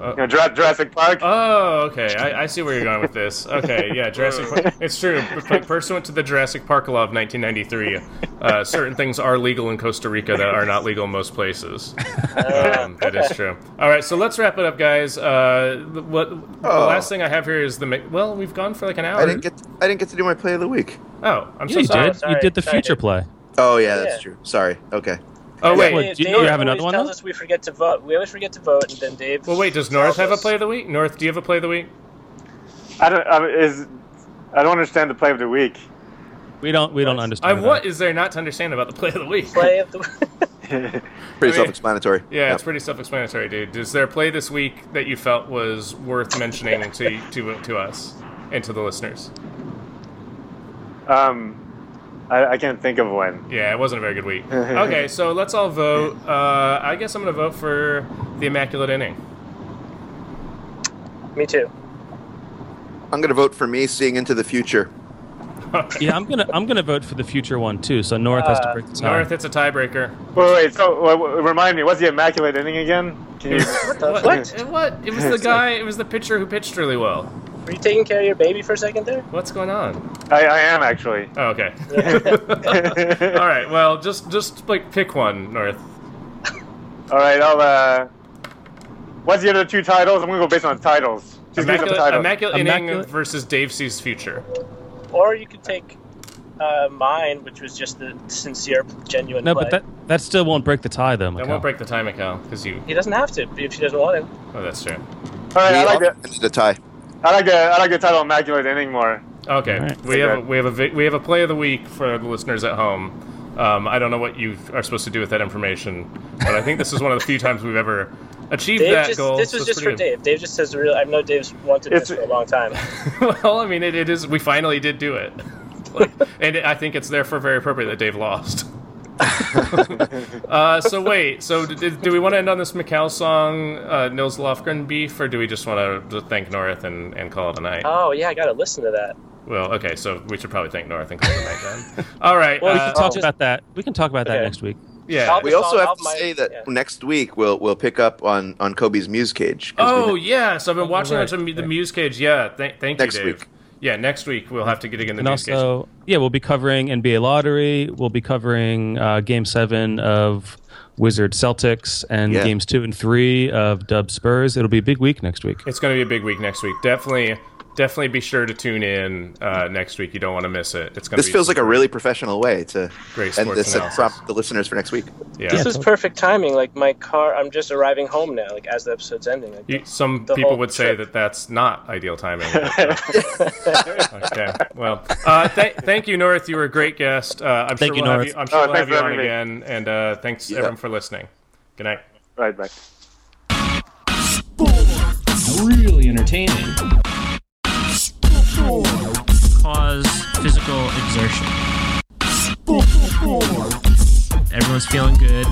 Uh, You know, Jurassic Park. Oh, okay. I, I see where you're going with this. Okay, yeah, Jurassic Park. It's true. Like, pursuant to the Jurassic Park law of 1993, uh, certain things are legal in Costa Rica that are not legal in most places. Um, that is true. All right, so let's wrap it up, guys. Uh, the- what the Oh. last thing I have here is the. ma- Well, we've gone for like an hour. I didn't get I didn't get to do my play of the week. Oh, I'm Yeah, so you sorry. did. sorry, you did the sorry. future play. Oh yeah, that's Yeah. true. Sorry. Okay. Oh wait. What, do you- Dave you have another always one, Tells though? us we forget to vote. We always forget to vote, and then Dave. Well, wait. Does North tells have a play of the week? North, do you have a play of the week? I don't. I, is I don't understand the play of the week. We don't. We don't I, understand. what that. is there not to understand about the play of the week? play of the? Pretty I mean- self-explanatory. Yeah, it's pretty self-explanatory, dude. Is there a play this week that you felt was worth mentioning to to to us and to the listeners? um, I, I can't think of one. Yeah, it wasn't a very good week. Okay, so let's all vote. Uh, I guess I'm going to vote for the Immaculate Inning. Me too. I'm gonna vote for me seeing into the future. Yeah, I'm gonna. I'm gonna vote for the future one too. So North has to Uh, break the tie. North, it's a tiebreaker. Wait, wait. So wait, wait, remind me, what's the immaculate inning again? Can you? What? what? What? It was the guy. It was the pitcher who pitched really well. Were you taking care of your baby for a second there? What's going on? I, I am actually. Oh, okay. all right. Well, just just like pick one, North. All right, I'll. uh... What's the other two titles? I'm gonna go based on titles. Just give me some Immaculate, titles. Immaculate Inning Immaculate- versus Dave C's Future. Or you could take uh, mine, which was just the sincere, genuine No, play. but that that still won't break the tie though. That won't break the tie, Mikal, because you. He doesn't have to if he doesn't want to. Oh, that's true. All right, We I like all the ended a tie. I like the I like the title immaculate inning more. Okay, Alright. we have a, we have a vi- we have a play of the week for the listeners at home. Um, I don't know what you are supposed to do with that information, but I think this is one of the few times we've ever achieved Dave that just, goal. this was it's just for pretty Dave. Dave just says real. I know Dave's wanted It's- this for a long time. well, I mean, it, it is. We finally did do it, like, and I think it's therefore very appropriate that Dave lost. uh, so wait, so do, do we want to end on this Mikal song, uh, Nils Lofgren beef, or do we just want to thank North and, and call it a night? Oh yeah, I gotta listen to that. well, okay, so we should probably thank North and call it a night then. All right. Well, We uh, can talk just- about that. We can talk about that next week. yeah. We also have to I'll say that yeah. next week we'll we'll pick up on on Kobe's Muse Cage. we Oh have- yes, I've been watching right, that the. Muse Cage. Yeah, th- thank Next you, Dave. week. Yeah, next week we'll have to get again the And Muse Cage. also, yeah, we'll be covering NBA lottery. We'll be covering uh, Game Seven of Wizard Celtics and Yeah. games two and three of Dub Spurs. It'll be a big week next week. It's going to be a big week next week. Definitely, definitely be sure to tune in uh, next week. You don't want to miss it. It's going. This be feels like a really professional way to Great end sports this and analysis. prompt the listeners for next week. yeah. This was perfect timing. Like my car, I'm just arriving home now. Like as the episode's ending. Like, You, some the people whole would say that that's not ideal timing. okay, well, uh, th- thank you, North. You were a great guest. Uh, I'm Thank sure you, we'll have North. you. I'm sure Oh, we'll have you on me. again. And uh, thanks Yeah. everyone for listening. Good night. Right, right. really entertaining. Cause physical exertion. Everyone's feeling good.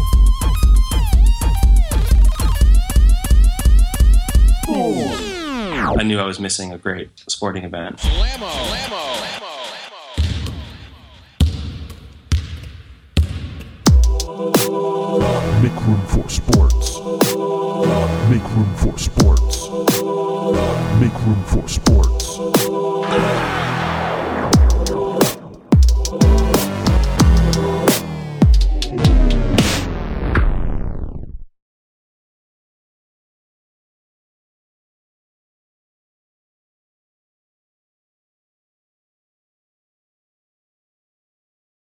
I knew I was missing a great sporting event. Make room for sports. Make room for sports. Make room for sports. sou.